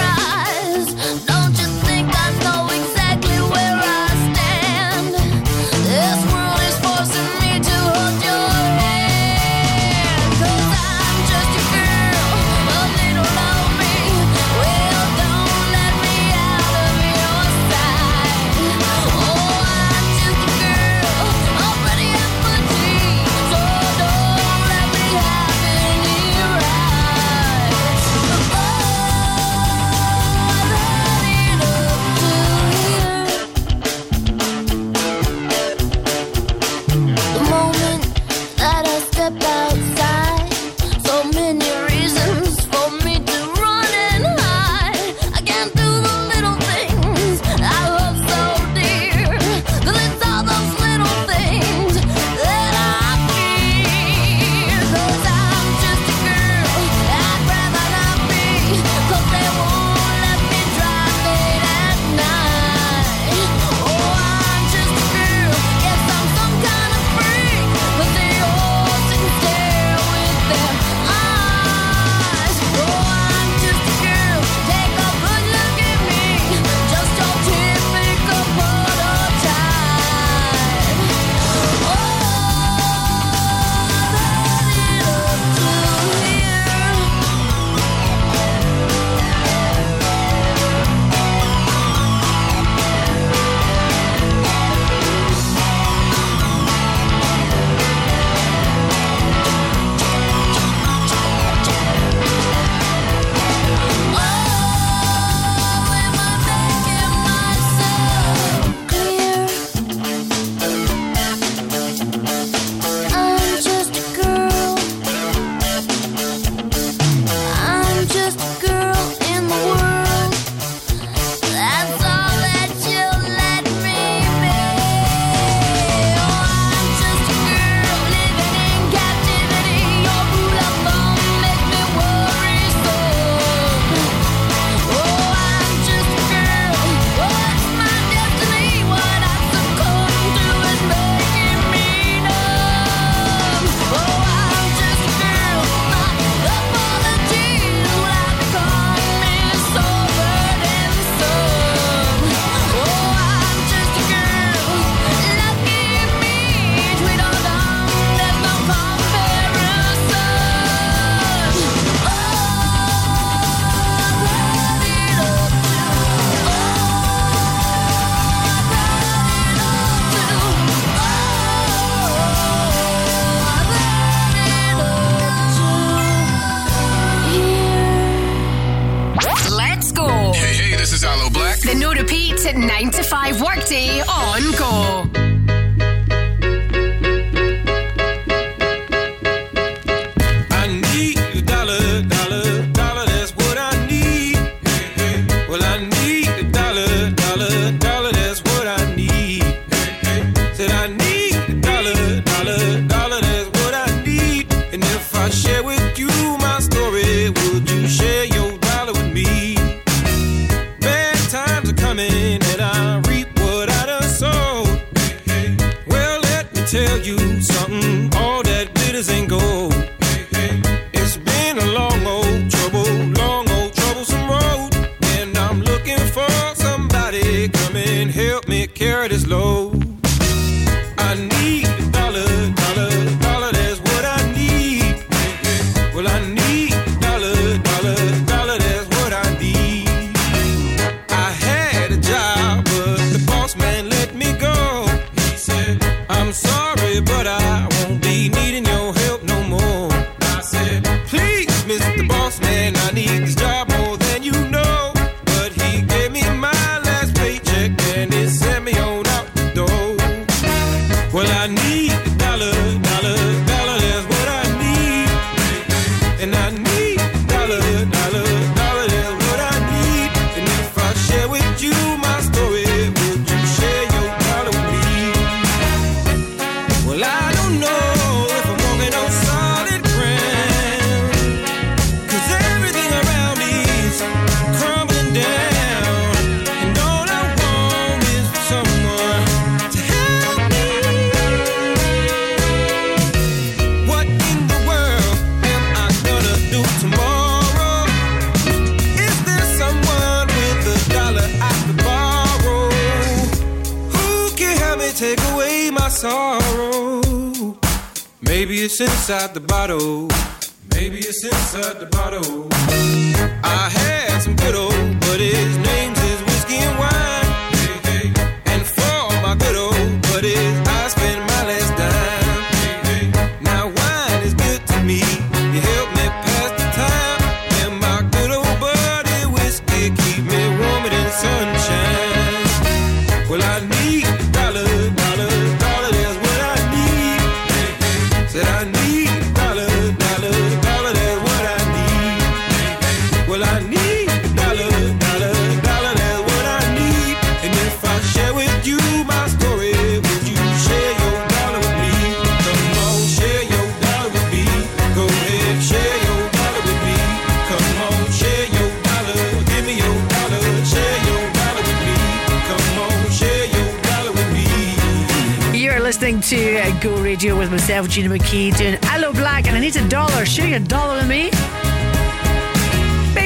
Listening to uh, Go Radio with myself, Gina McKie, doing Aloe Blacc, and I need a dollar. Share your dollar with me.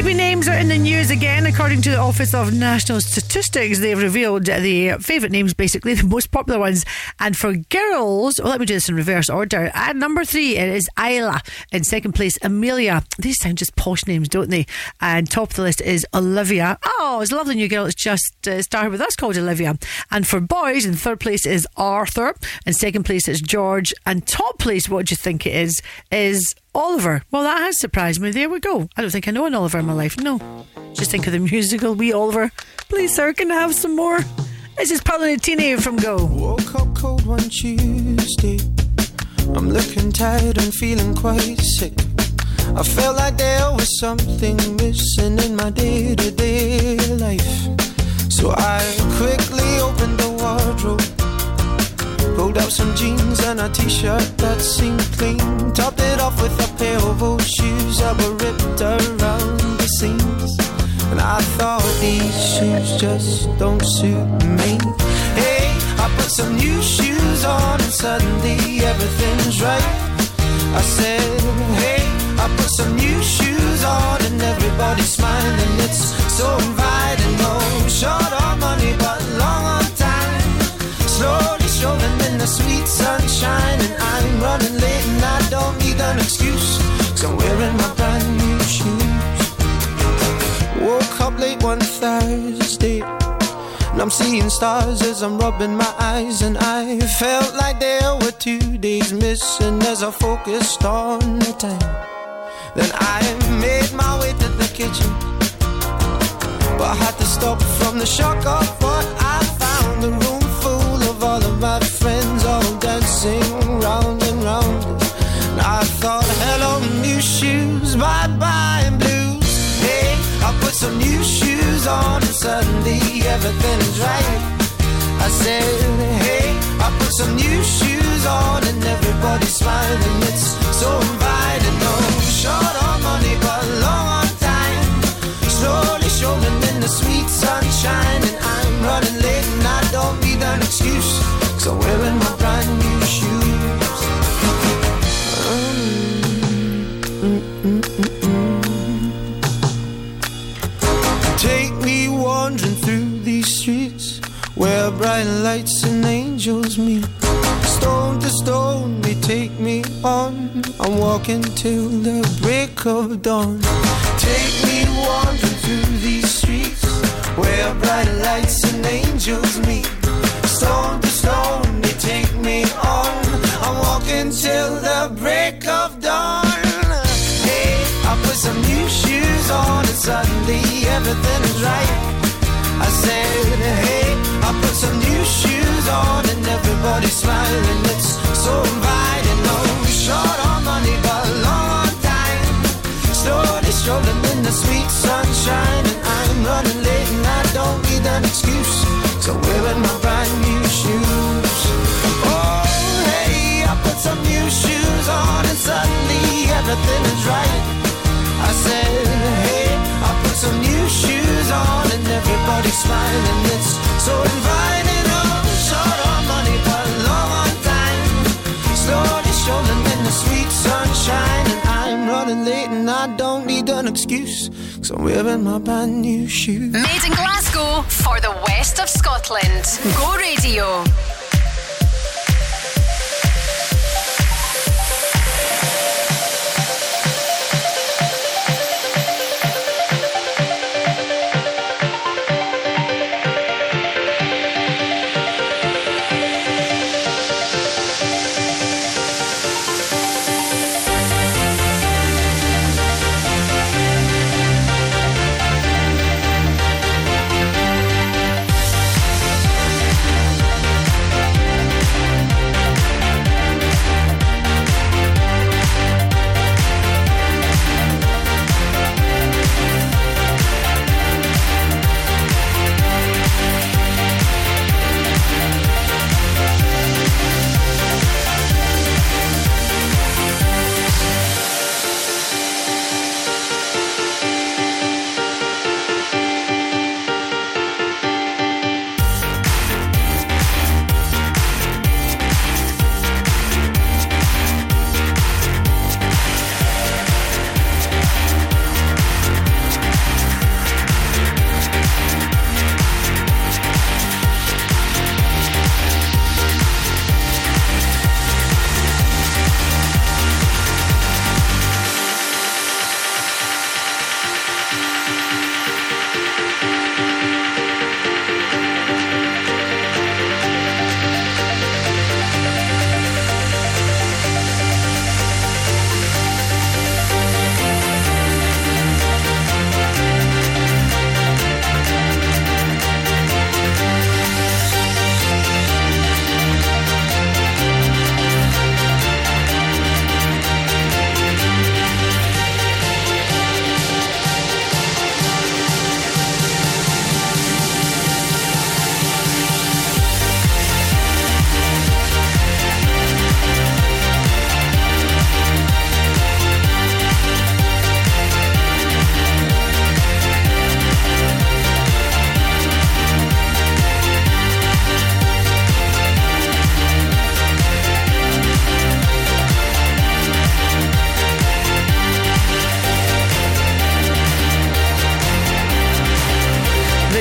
Baby names are in the news again. According to the Office of National Statistics, they've revealed the favourite names, basically, the most popular ones. And for girls, well, let me do this in reverse order. At number three, it is Isla. In second place, Amelia. These sound just posh names, don't they? And top of the list is Olivia. Oh, it's a lovely new girl. It's just uh, started with us called Olivia. And for boys, in third place is Arthur. In second place is George. And top place, what do you think it is? Is Oliver. Well, that has surprised me. There we go. I don't think I know an Oliver in my life. No. Just think of the musical Wee Oliver. Please, sir, can I have some more? This is Paolo Nutini from Go. Woke up cold one Tuesday. I'm looking tired and feeling quite sick. I felt like there was something missing in my day to day life. So I quickly opened the wardrobe. Out some jeans and a t shirt that seemed clean. Topped it off with a pair of old shoes that were ripped around the seams. And I thought these shoes just don't suit me. Hey, I put some new shoes on and suddenly everything's right. I said, hey, I put some new shoes on and everybody's smiling. It's so inviting. No short on money, but sweet sunshine, and I'm running late and I don't need an excuse. Cause I'm wearing my brand new shoes. Woke up late one Thursday. And I'm seeing stars as I'm rubbing my eyes, and I felt like there were two days missing as I focused on the time. Then I made my way to the kitchen, but I had to stop from the shock of what I found. A room full of all of my friends, dancing round and round. And I thought, hello, new shoes, bye bye, blues. Hey, I put some new shoes on, and suddenly everything is right. I said, hey, I put some new shoes on, and everybody's smiling. It's so inviting. No, short on money, but long on time. Slowly strolling in the sweet sunshine, and I'm running late, and I don't need an excuse. I'm wearing my brand new shoes. Take me wandering through these streets where bright lights and angels meet. Stone to stone, they take me on. I'm walking till the break of dawn. Take me wandering through these streets where bright lights and angels meet. Stone to take me on. I'm walking till the break of dawn. Hey, I put some new shoes on, and suddenly everything is right. I said, hey, I put some new shoes on, and everybody's smiling. It's so inviting. Oh, no short on money, but long on time. Strolling in the sweet sunshine, and I'm running late, and I don't need an excuse. Everything is right. I said, hey, I put some new shoes on, and everybody's smiling. It's so inviting. Oh, short on money, but long on time. Slowly strolling in the sweet sunshine, and I'm running late, and I don't need an excuse. Cause I'm wearing my brand new shoes. Made in Glasgow for the west of Scotland. Go Radio.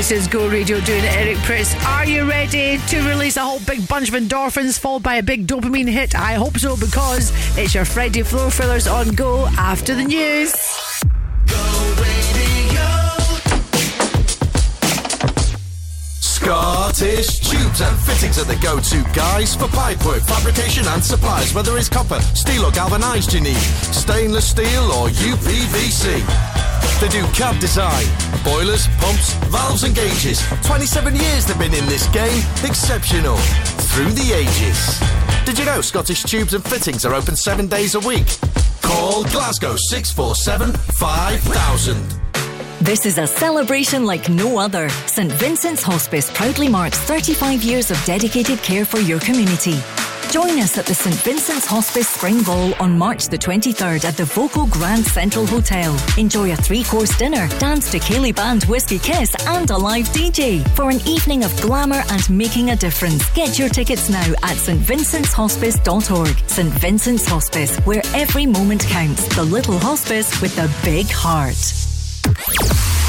This is Go Radio doing Eric Prydz. Are you ready to release a whole big bunch of endorphins followed by a big dopamine hit? I hope so because it's your Friday Floor Fillers on Go after the news. Go Radio. Scottish tubes and fittings are the go-to guys for pipework, fabrication and supplies. Whether it's copper, steel or galvanised you need, stainless steel or UPVC. They do cab design, boilers, pumps, valves, and gauges. 27 years they've been in this game. Exceptional. Through the ages. Did you know Scottish Tubes and Fittings are open seven days a week? Call Glasgow 647 5000. This is a celebration like no other. St Vincent's Hospice proudly marks 35 years of dedicated care for your community. Join us at the St Vincent's Hospice Spring Ball on March the 23rd at the voco Grand Central Hotel. Enjoy a three-course dinner, dance to ceilidh Band Whiskey Kiss and a live DJ for an evening of glamour and making a difference. Get your tickets now at stvincent'shospice.org. St Vincent's Hospice, where every moment counts. The little hospice with the big heart.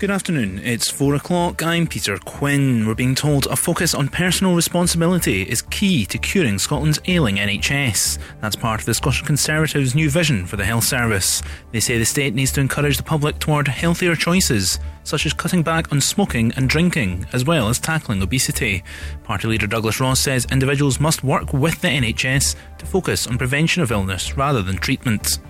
Good afternoon. It's four o'clock. I'm Peter Quinn. We're being told a focus on personal responsibility is key to curing Scotland's ailing NHS. That's part of the Scottish Conservatives' new vision for the health service. They say the state needs to encourage the public toward healthier choices, such as cutting back on smoking and drinking, as well as tackling obesity. Party leader Douglas Ross says individuals must work with the NHS to focus on prevention of illness rather than treatment.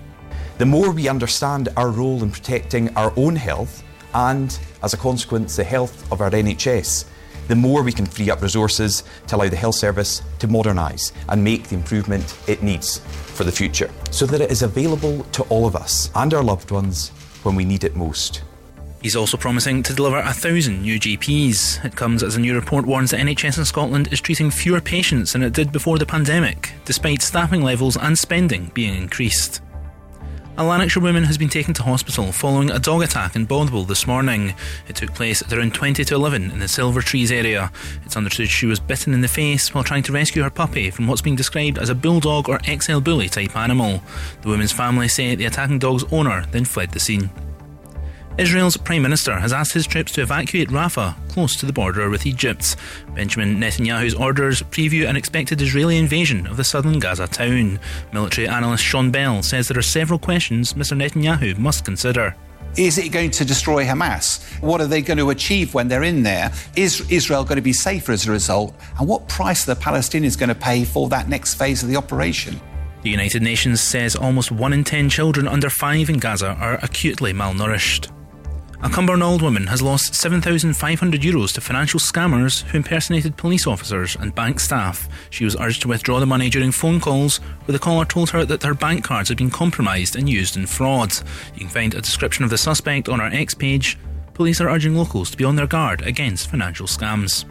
The more we understand our role in protecting our own health, and as a consequence, the health of our NHS, the more we can free up resources to allow the health service to modernise and make the improvement it needs for the future, so that it is available to all of us and our loved ones when we need it most. He's also promising to deliver a thousand new GPs. It comes as a new report warns that NHS in Scotland is treating fewer patients than it did before the pandemic, despite staffing levels and spending being increased. A Lanarkshire woman has been taken to hospital following a dog attack in Bothwell this morning. It took place at around 20 to 11 in the Silver Trees area. It's understood she was bitten in the face while trying to rescue her puppy from what's being described as a bulldog or XL bully type animal. The woman's family say the attacking dog's owner then fled the scene. Israel's Prime Minister has asked his troops to evacuate Rafah, close to the border with Egypt. Benjamin Netanyahu's orders preview an expected Israeli invasion of the southern Gaza town. Military analyst Sean Bell says there are several questions Mr Netanyahu must consider. Is it going to destroy Hamas? What are they going to achieve when they're in there? Is Israel going to be safer as a result? And what price are the Palestinians going to pay for that next phase of the operation? The United Nations says almost one in ten children under five in Gaza are acutely malnourished. A Cumbernauld woman has lost 7,500 euros to financial scammers who impersonated police officers and bank staff. She was urged to withdraw the money during phone calls, where the caller told her that her bank cards had been compromised and used in fraud. You can find a description of the suspect on our X page. Police are urging locals to be on their guard against financial scams.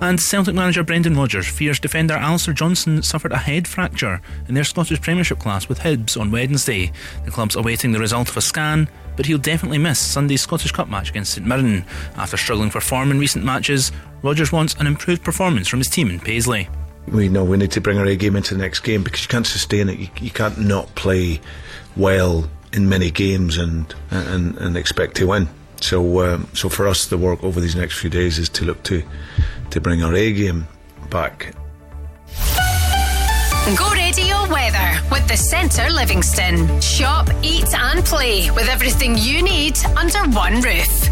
And Celtic manager Brendan Rodgers fears defender Alistair Johnston suffered a head fracture in their Scottish Premiership class with Hibs on Wednesday. The club's awaiting the result of a scan, but he'll definitely miss Sunday's Scottish Cup match against St Mirren. After struggling for form in recent matches, Rodgers wants an improved performance from his team in Paisley. We know we need to bring our A game into the next game because you can't sustain it. You, you can't not play well in many games and and, and expect to win. So um, so for us, the work over these next few days is to look to to bring our A game back. Go weather with the Centre Livingston. Shop, eat, and play with everything you need under one roof.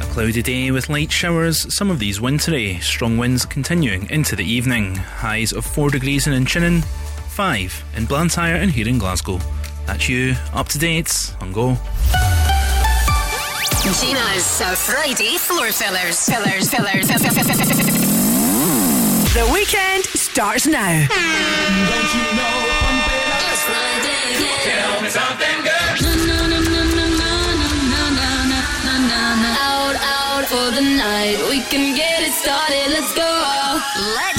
A cloudy day with light showers, some of these wintry. Strong winds continuing into the evening. Highs of 4 degrees in Inchinnan, 5 in Blantyre and here in Glasgow. That's you, up to date on Go. Gina's uh, Friday floor fillers. Fillers, fillers. The weekend starts now. Tell me something good. Out, out for the night. We can get it started. Let's go. Let's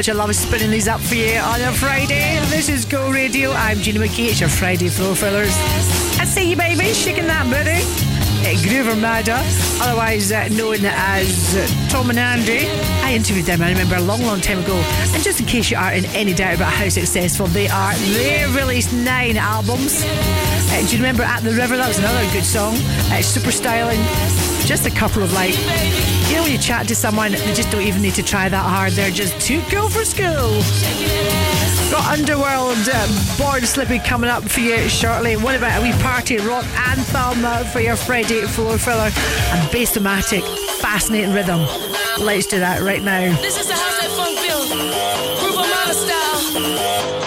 much. I love spinning these up for you on a Friday. This is Go Radio. I'm Gina McKie. It's your Friday Flow Fillers. I see you, baby, shaking that booty. Groove Armada, otherwise uh, known as Tom and Andy. I interviewed them, I remember, a long, long time ago. And just in case you are in any doubt about how successful they are, they released nine albums. Uh, do you remember At the River? That was another good song. Uh, Super styling just a couple of like, you know, when you chat to someone, they just don't even need to try that hard. They're just too cool for school. Got Underworld uh, Born Slippy coming up for you shortly. What about a wee party rock anthem uh, for your Friday floor filler and bassomatic, fascinating rhythm. Let's do that right now. This is the house that funk feels. Group of style.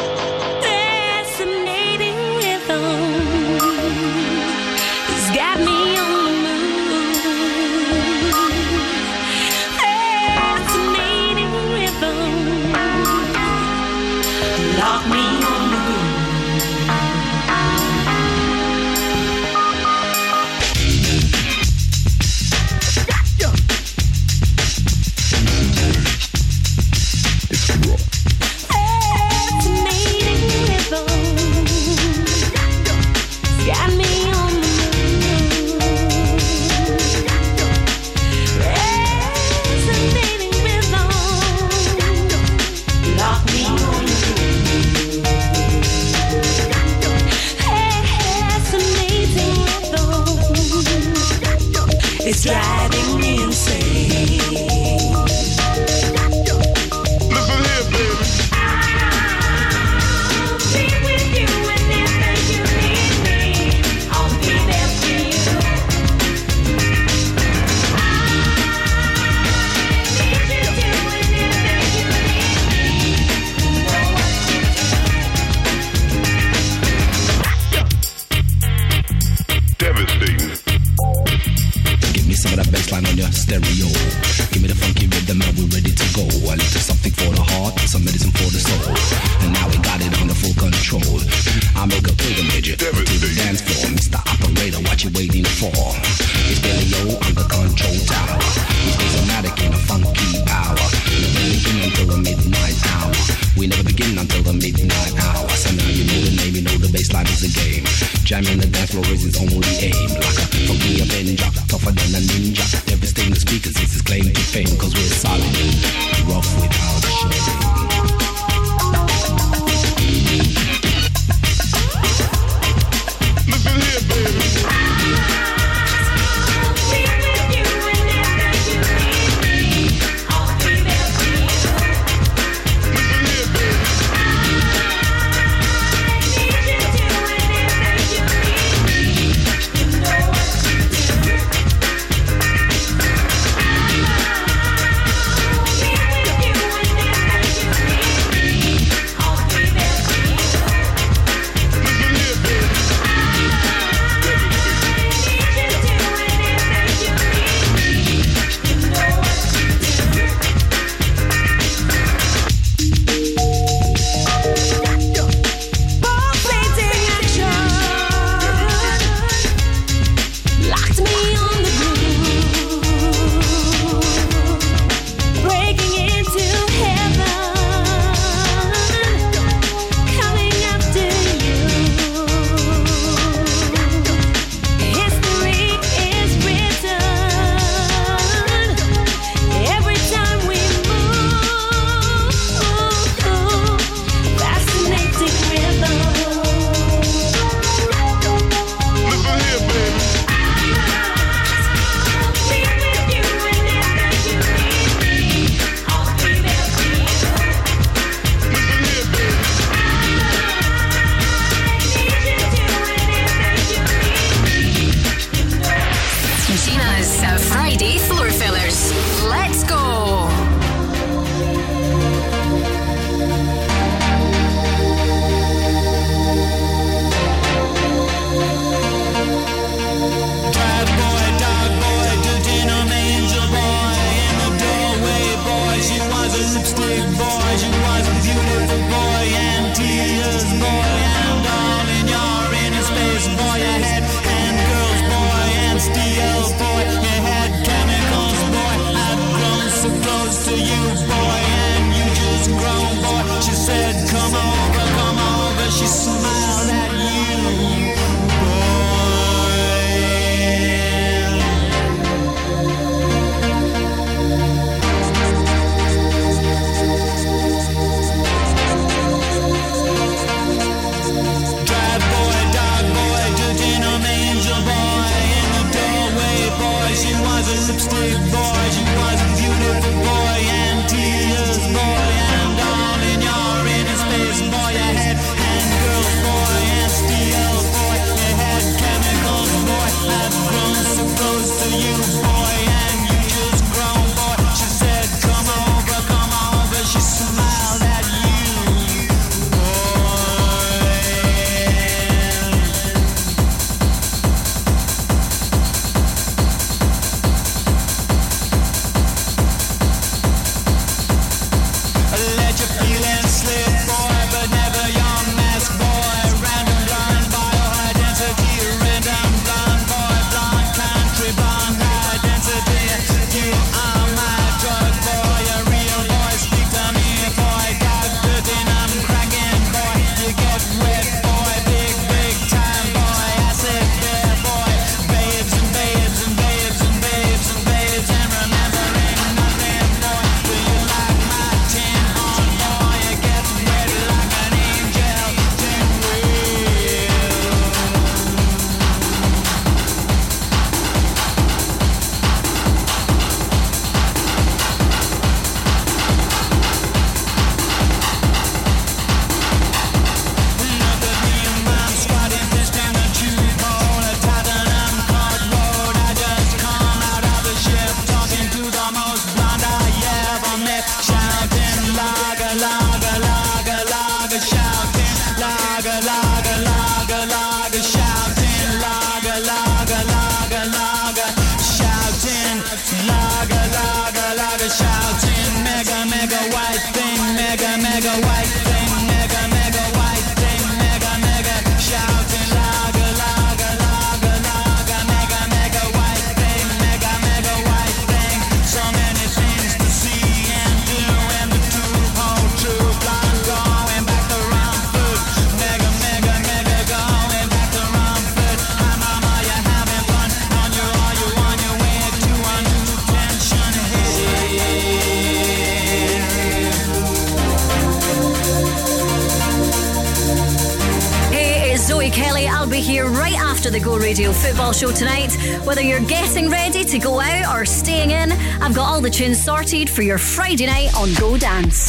tunes sorted for your Friday night on Go Dance.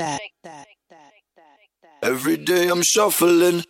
that, that, that, that. Every day I'm shuffling.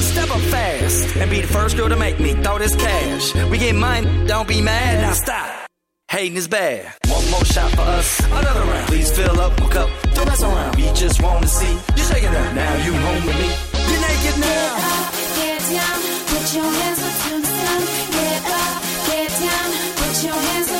Step up fast and be the first girl to make me throw this cash. We get mine, don't be mad. Now stop. Hating is bad more shot for us. Another round. Please fill up my cup. Don't mess around. We just want to see you shaking up. Now you home with me. You're naked now. Get up, get down. Put your hands up to the sun. Get up, get down. Put your hands up.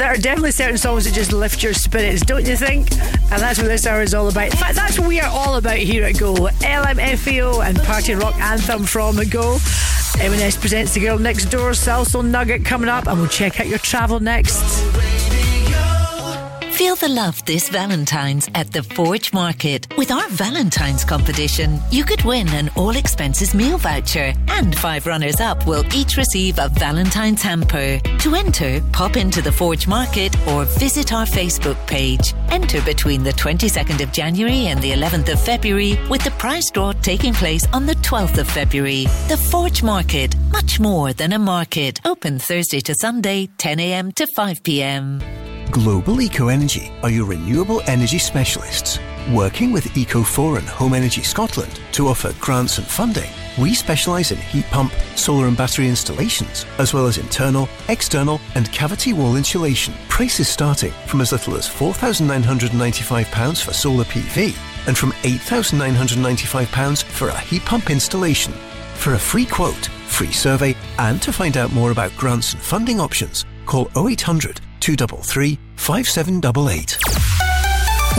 there are definitely certain songs that just lift your spirits, don't you think? And that's what this hour is all about. In fact, that's what we are all about here at Go. LMFAO and Party Rock Anthem from Go. M&S presents The Girl Next Door, Salsoul Nugget coming up, and we'll check out your travel next. Feel the love this Valentine's at the Forge Market. With our Valentine's competition, you could win an all expenses meal voucher, and five runners up will each receive a Valentine's hamper. To enter, pop into the Forge Market or visit our Facebook page. Enter between the 22nd of January and the 11th of February, with the prize draw taking place on the 12th of February. The Forge Market, much more than a market. Open Thursday to Sunday, 10am to 5pm. Global Eco Energy are your renewable energy specialists. Working with Eco4 and Home Energy Scotland to offer grants and funding, we specialise in heat pump, solar and battery installations, as well as internal, external and cavity wall insulation. Prices starting from as little as £4,995 for solar PV and from £8,995 for a heat pump installation. For a free quote, free survey, and to find out more about grants and funding options, call 0800 233 5788.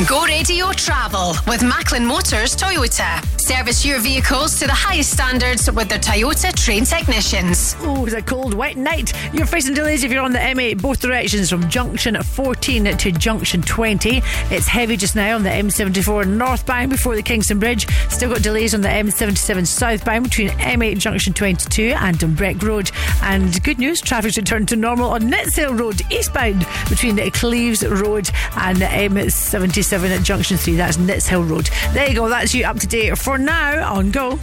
Go Radio Travel with Macklin Motors Toyota. Service your vehicles to the highest standards with their Toyota trained technicians. Oh, it's a cold, wet night. You're facing delays if you're on the M8 both directions from junction 14 to junction 20. It's heavy just now on the M74 northbound before the Kingston Bridge. Still got delays on the M77 southbound between M8 junction 22 and Dunbreck Road. And good news, traffic's returned to normal on Nitshill Road eastbound between Cleeves Road and the M77 at junction 3. That's Nitshill Road. There you go, that's you up to date for now on Go.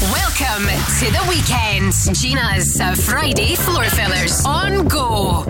Welcome to the weekend. Gina's uh, Friday floor fillers on Go.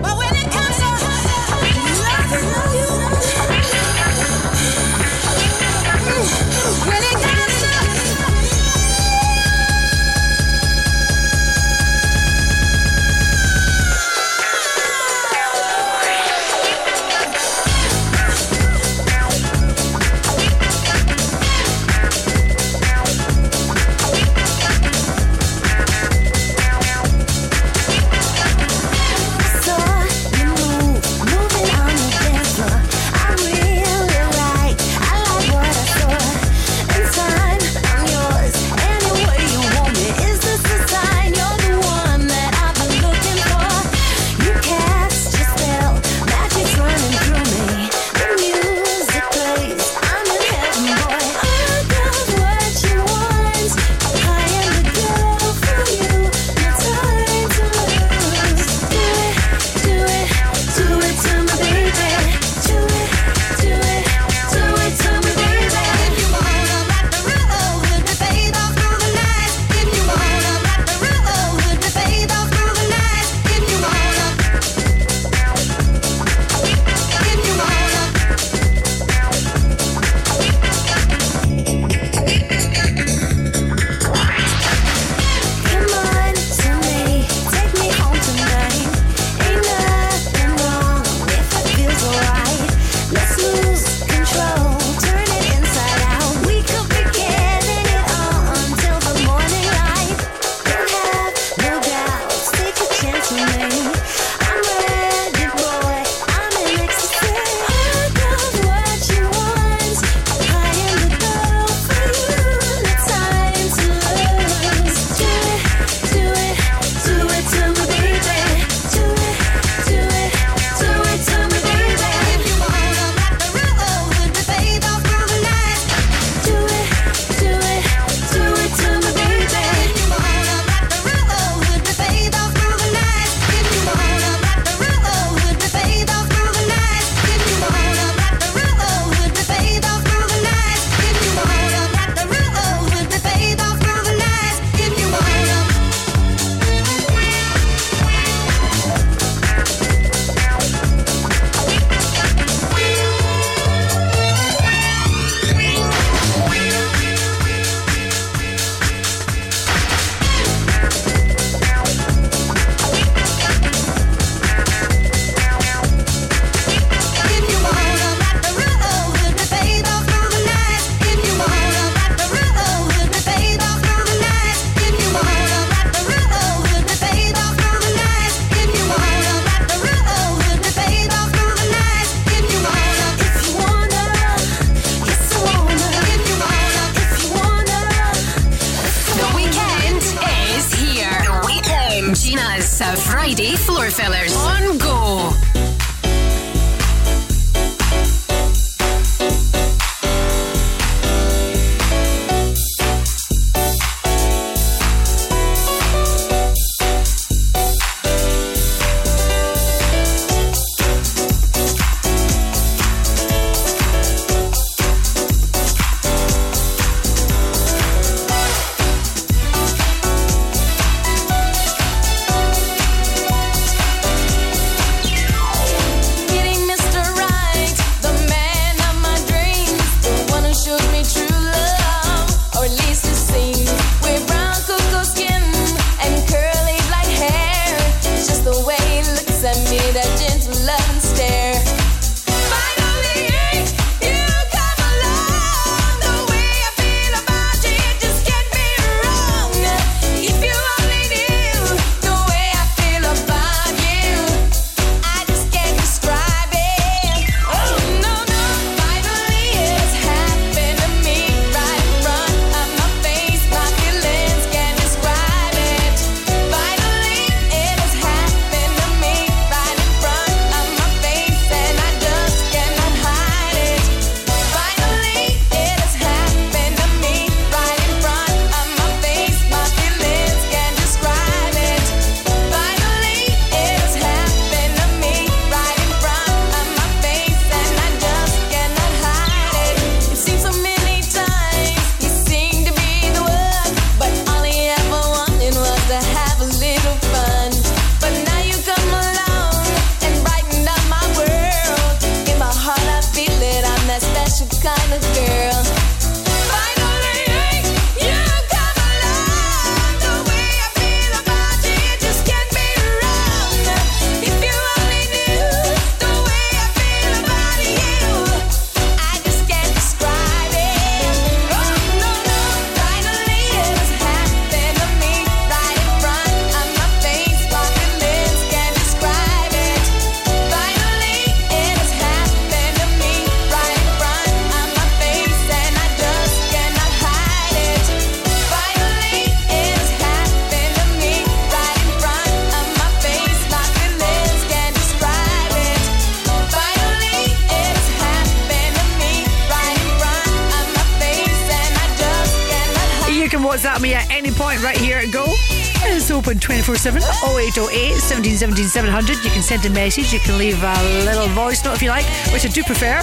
17 17 700. You can send a message, you can leave a little voice note if you like, which I do prefer.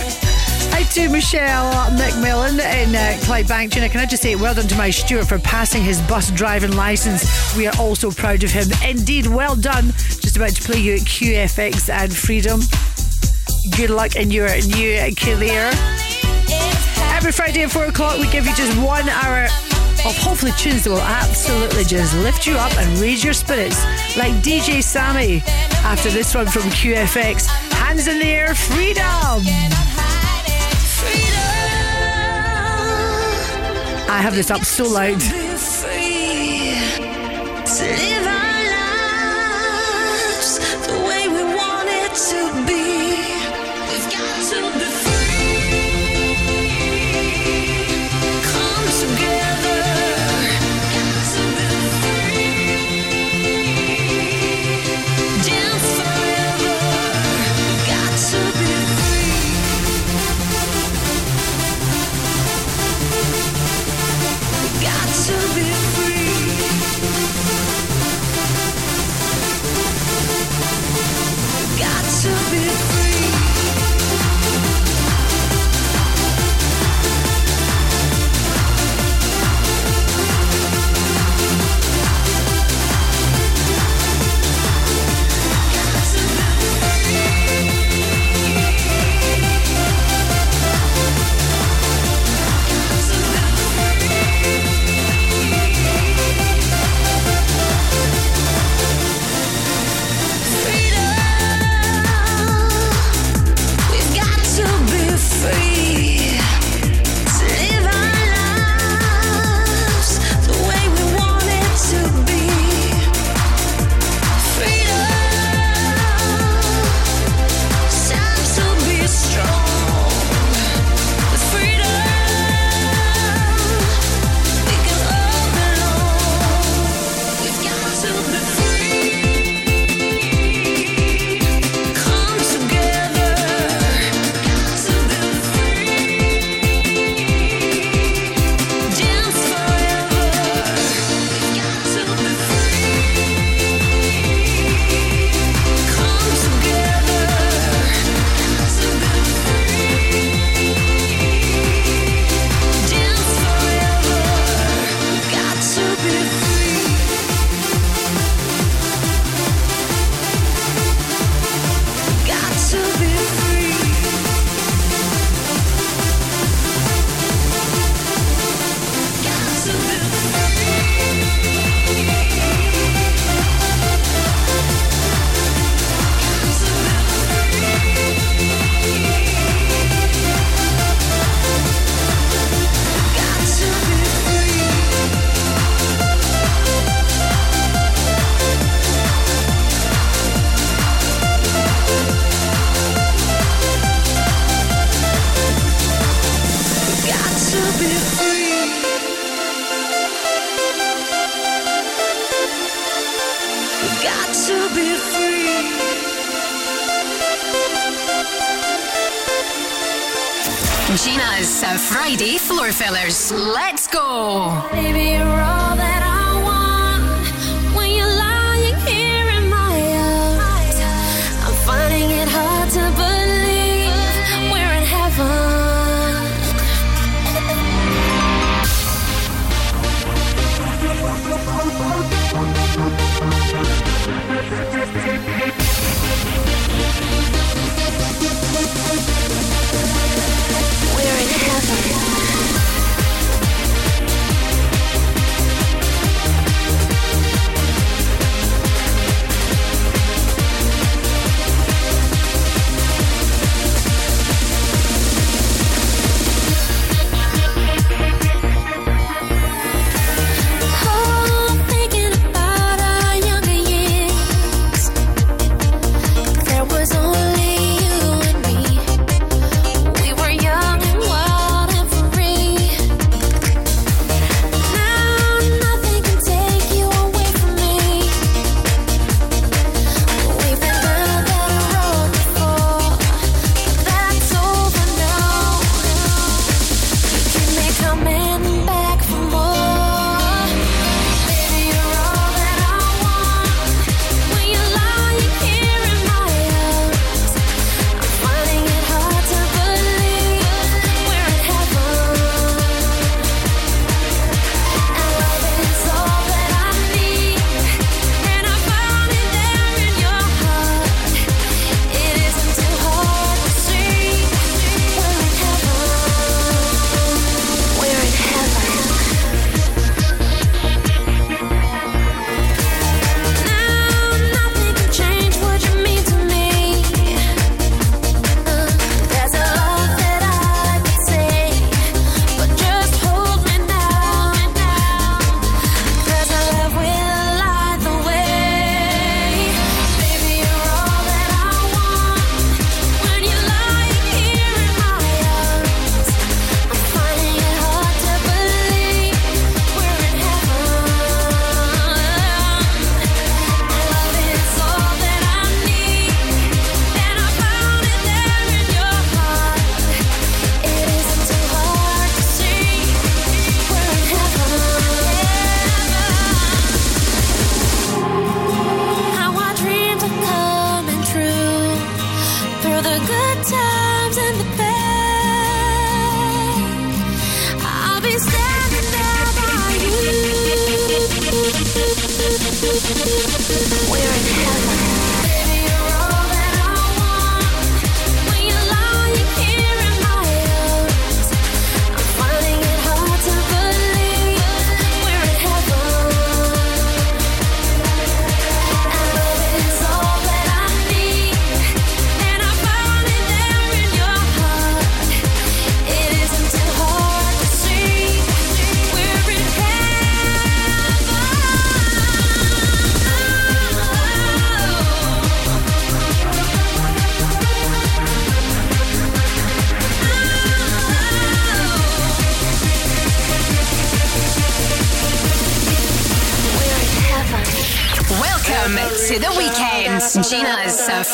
Hi to Michelle McMillan in uh, Clydebank. Gina, can I just say well done to my Stuart for passing his bus driving licence? We are all so proud of him. Indeed, well done. Just about to play you at QFX and Freedom. Good luck in your new career. Every Friday at 4 o'clock, we give you just one hour of hopefully tunes that will absolutely just lift you up and raise your spirits, like DJ Sammy. After this one from QFX, Hands in the Air, Freedom! I have this up so loud.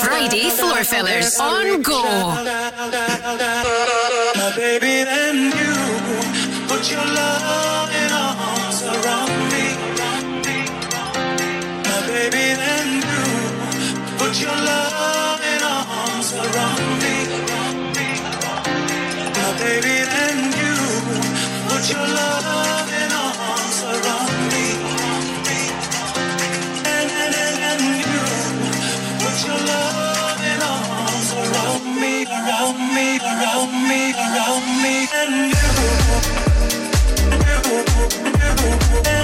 Friday Floor Fillers on Go. Baby, then you put your arms around me. My baby, then you put your arms around me. My baby, then you put your loving and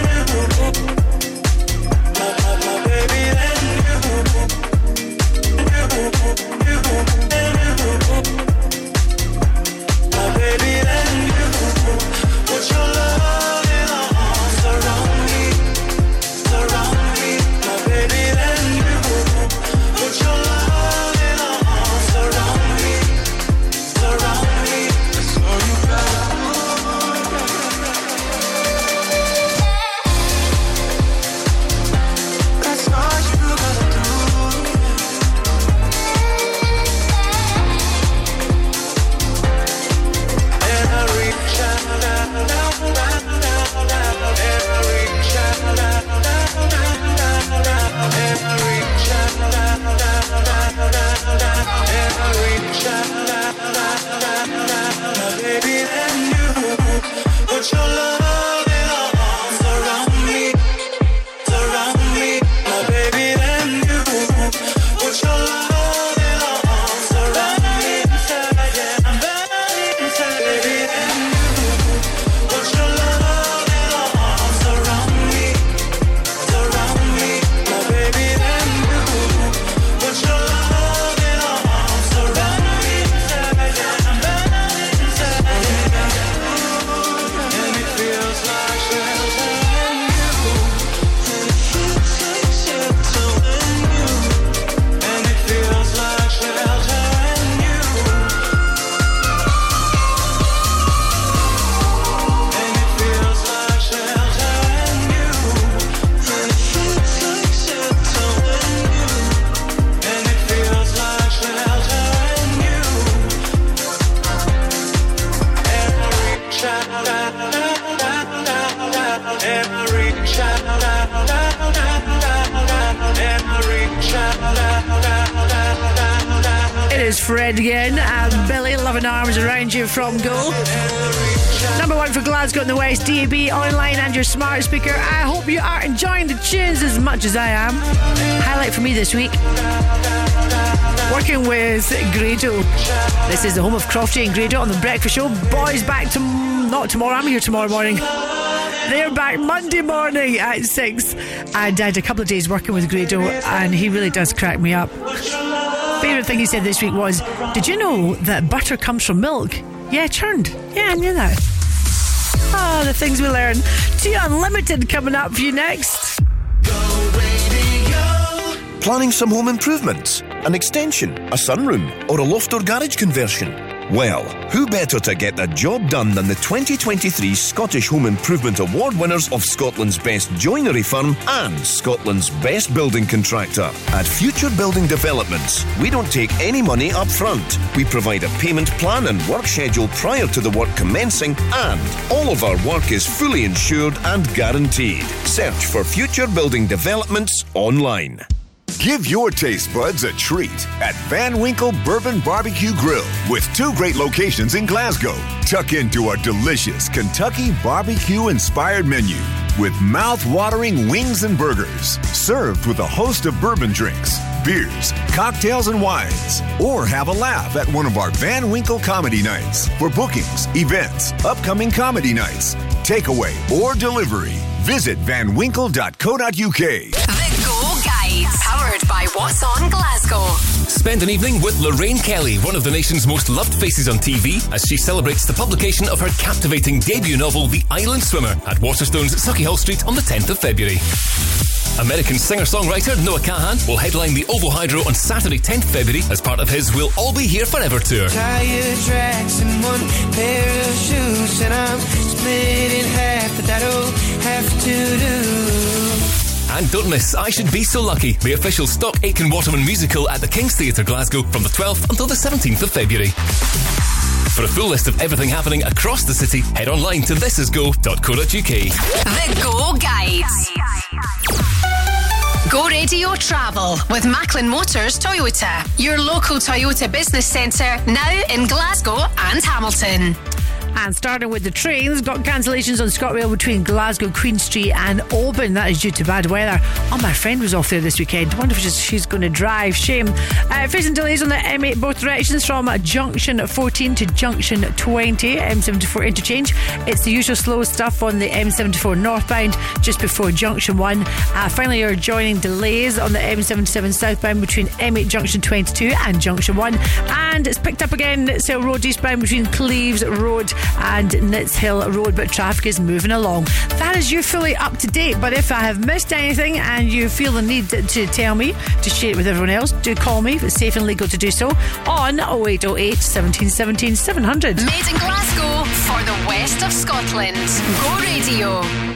Crofty and Grado on the Breakfast Show. Boys back to not tomorrow. I'm here tomorrow morning. They're back Monday morning at six. And I had a couple of days working with Grado, and he really does crack me up. Favorite thing he said this week was, "Did you know that butter comes from milk?" Yeah, churned. Yeah, I knew that. Oh, the things we learn. T Unlimited coming up for you next. Planning some home improvements? An extension, a sunroom, or a loft or garage conversion? Well, who better to get the job done than the 2023 Scottish Home Improvement Award winners of Scotland's best joinery firm and Scotland's best building contractor? At Future Building Developments, we don't take any money up front. We provide a payment plan and work schedule prior to the work commencing, and all of our work is fully insured and guaranteed. Search for Future Building Developments online. Give your taste buds a treat at Van Winkle Bourbon Barbecue Grill with two great locations in Glasgow. Tuck into our delicious Kentucky barbecue inspired menu with mouth-watering wings and burgers, served with a host of bourbon drinks, beers, cocktails, and wines. Or have a laugh at one of our Van Winkle comedy nights. For bookings, events, upcoming comedy nights, takeaway, or delivery, visit vanwinkle.co.uk. by What's On Glasgow. Spend an evening with Lorraine Kelly, one of the nation's most loved faces on TV, as she celebrates the publication of her captivating debut novel, The Island Swimmer, at Waterstones, Sauchiehall Street on the 10th of February. American singer-songwriter Noah Kahan will headline the OVO Hydro on Saturday 10th February as part of his We'll All Be Here Forever tour. Tire tracks and one pair of shoes, and I'm split in half, but that'll have to do. And don't miss I Should Be So Lucky, the official Stock Aitken Waterman musical at the King's Theatre Glasgow from the 12th until the 17th of February. For a full list of everything happening across the city, head online to thisisgo.co.uk. The Go Guide. Go Radio Travel with Macklin Motors Toyota, your local Toyota business centre now in Glasgow and Hamilton. And starting with the trains, got cancellations on ScotRail between Glasgow, Queen Street, and Oban. That is due to bad weather. Oh, my friend was off there this weekend. Wonder if she's, she's going to drive. Shame. Uh, facing delays on the M8 both directions from Junction 14 to Junction 20, M74 interchange. It's the usual slow stuff on the M74 northbound just before Junction 1. Uh, finally, you're joining delays on the M77 southbound between M8 Junction 22 and Junction 1. And it's picked up again, Nitz Road eastbound between Cleeves Road and Nitshill Road, but traffic is moving along. That is you fully up to date. But if I have missed anything and you feel the need to, to tell me, to share it with everyone else, do call me. It's safe and legal to do so on 0808 1717 700. Made in Glasgow for the west of Scotland. Go Radio.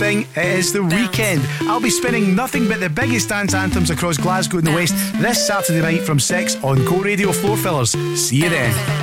thing, it is the weekend. I'll be spinning nothing but the biggest dance anthems across Glasgow and the West this Saturday night from 6 on Go Radio Floor Fillers. See you then.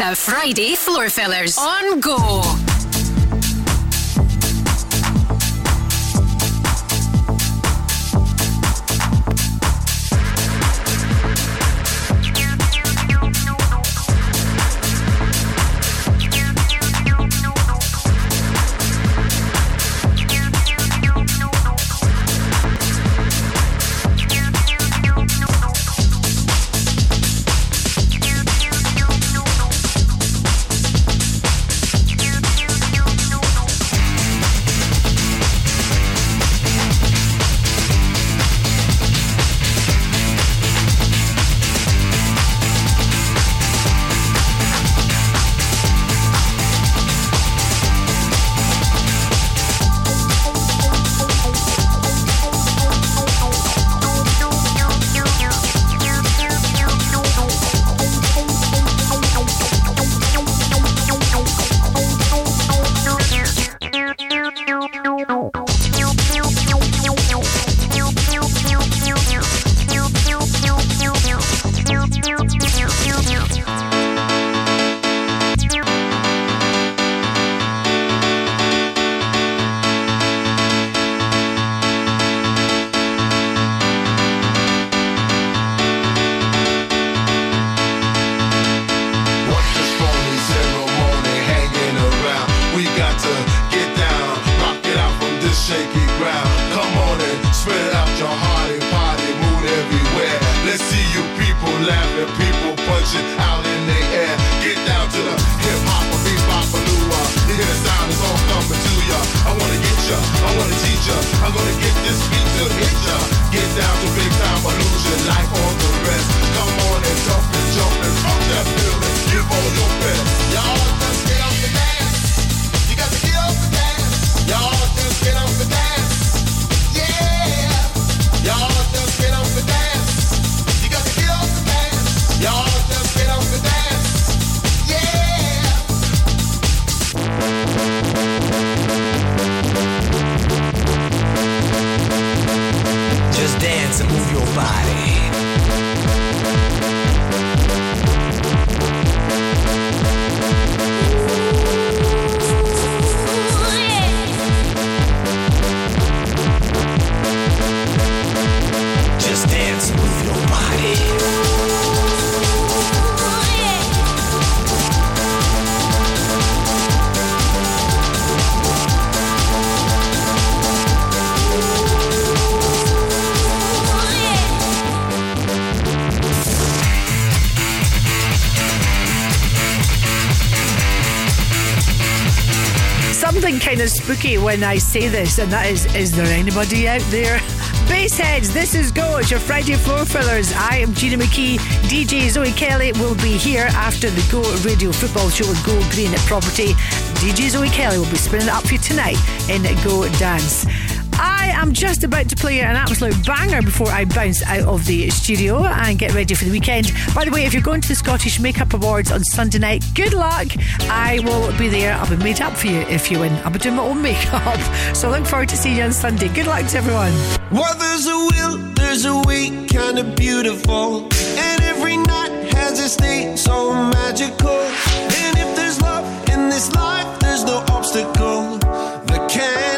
A Friday floor fillers. When I say this, and that is, is there anybody out there? *laughs* Bassheads, this is Go. It's your Friday floor fillers. I am Gina McKie. DJ Zoe Kelly will be here after the Go Radio Football Show with Go Green at Property. DJ Zoe Kelly will be spinning it up for you tonight in Go Dance. I am just about to play an absolute banger before I bounce out of the studio and get ready for the weekend. By the way, if you're going to the Scottish Makeup Awards on Sunday night, good luck. I will be there. I'll be made up for you if you win. I'll be doing my own makeup. So I look forward to seeing you on Sunday. Good luck to everyone. Well, there's a will, there's a way, kind of beautiful. And every night has its day so magical. And if there's love in this life, there's no obstacle that can't be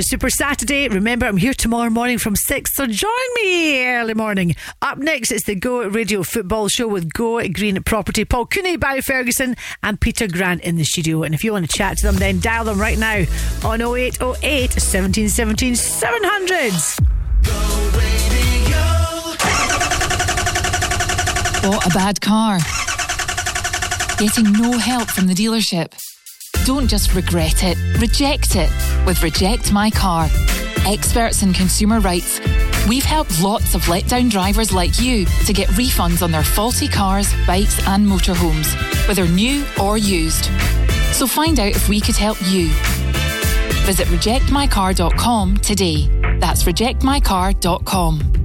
Super Saturday. Remember, I'm here tomorrow morning from 6, so join me early morning. Up next, it's the Go Radio Football Show with Go Green Property. Paul Cooney, Barry Ferguson, and Peter Grant in the studio. And if you want to chat to them, then dial them right now on 0808 1717 700. Bought a bad car. Getting no help from the dealership. Don't just regret it, reject it with Reject My Car. Experts in consumer rights, we've helped lots of letdown drivers like you to get refunds on their faulty cars, bikes, and motorhomes, whether new or used. So find out if we could help you. Visit rejectmycar.com today. That's rejectmycar.com.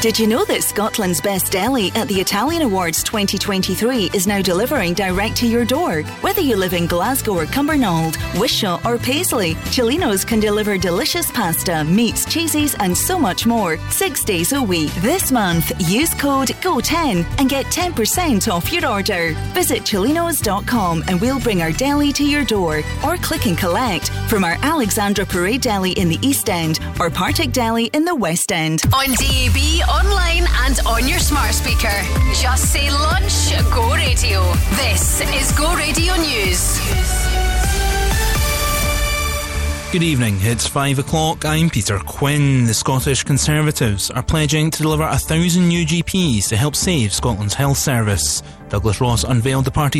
Did you know that Scotland's Best Deli at the Italian Awards 2023 is now delivering direct to your door? Whether you live in Glasgow or Cumbernauld, Wishaw or Paisley, Celino's can deliver delicious pasta, meats, cheeses, and so much more six days a week. This month, use code GO10 and get 10% off your order. Visit celinos.com and we'll bring our deli to your door or click and collect from our Alexandra Parade Deli in the East End or Partick Deli in the West End. On DAB, online, and on your smart speaker. Just say lunch, go radio. This is Go Radio News. Good evening, it's five o'clock. I'm Peter Quinn. The Scottish Conservatives are pledging to deliver a thousand new GPs to help save Scotland's health service. Douglas Ross unveiled the party's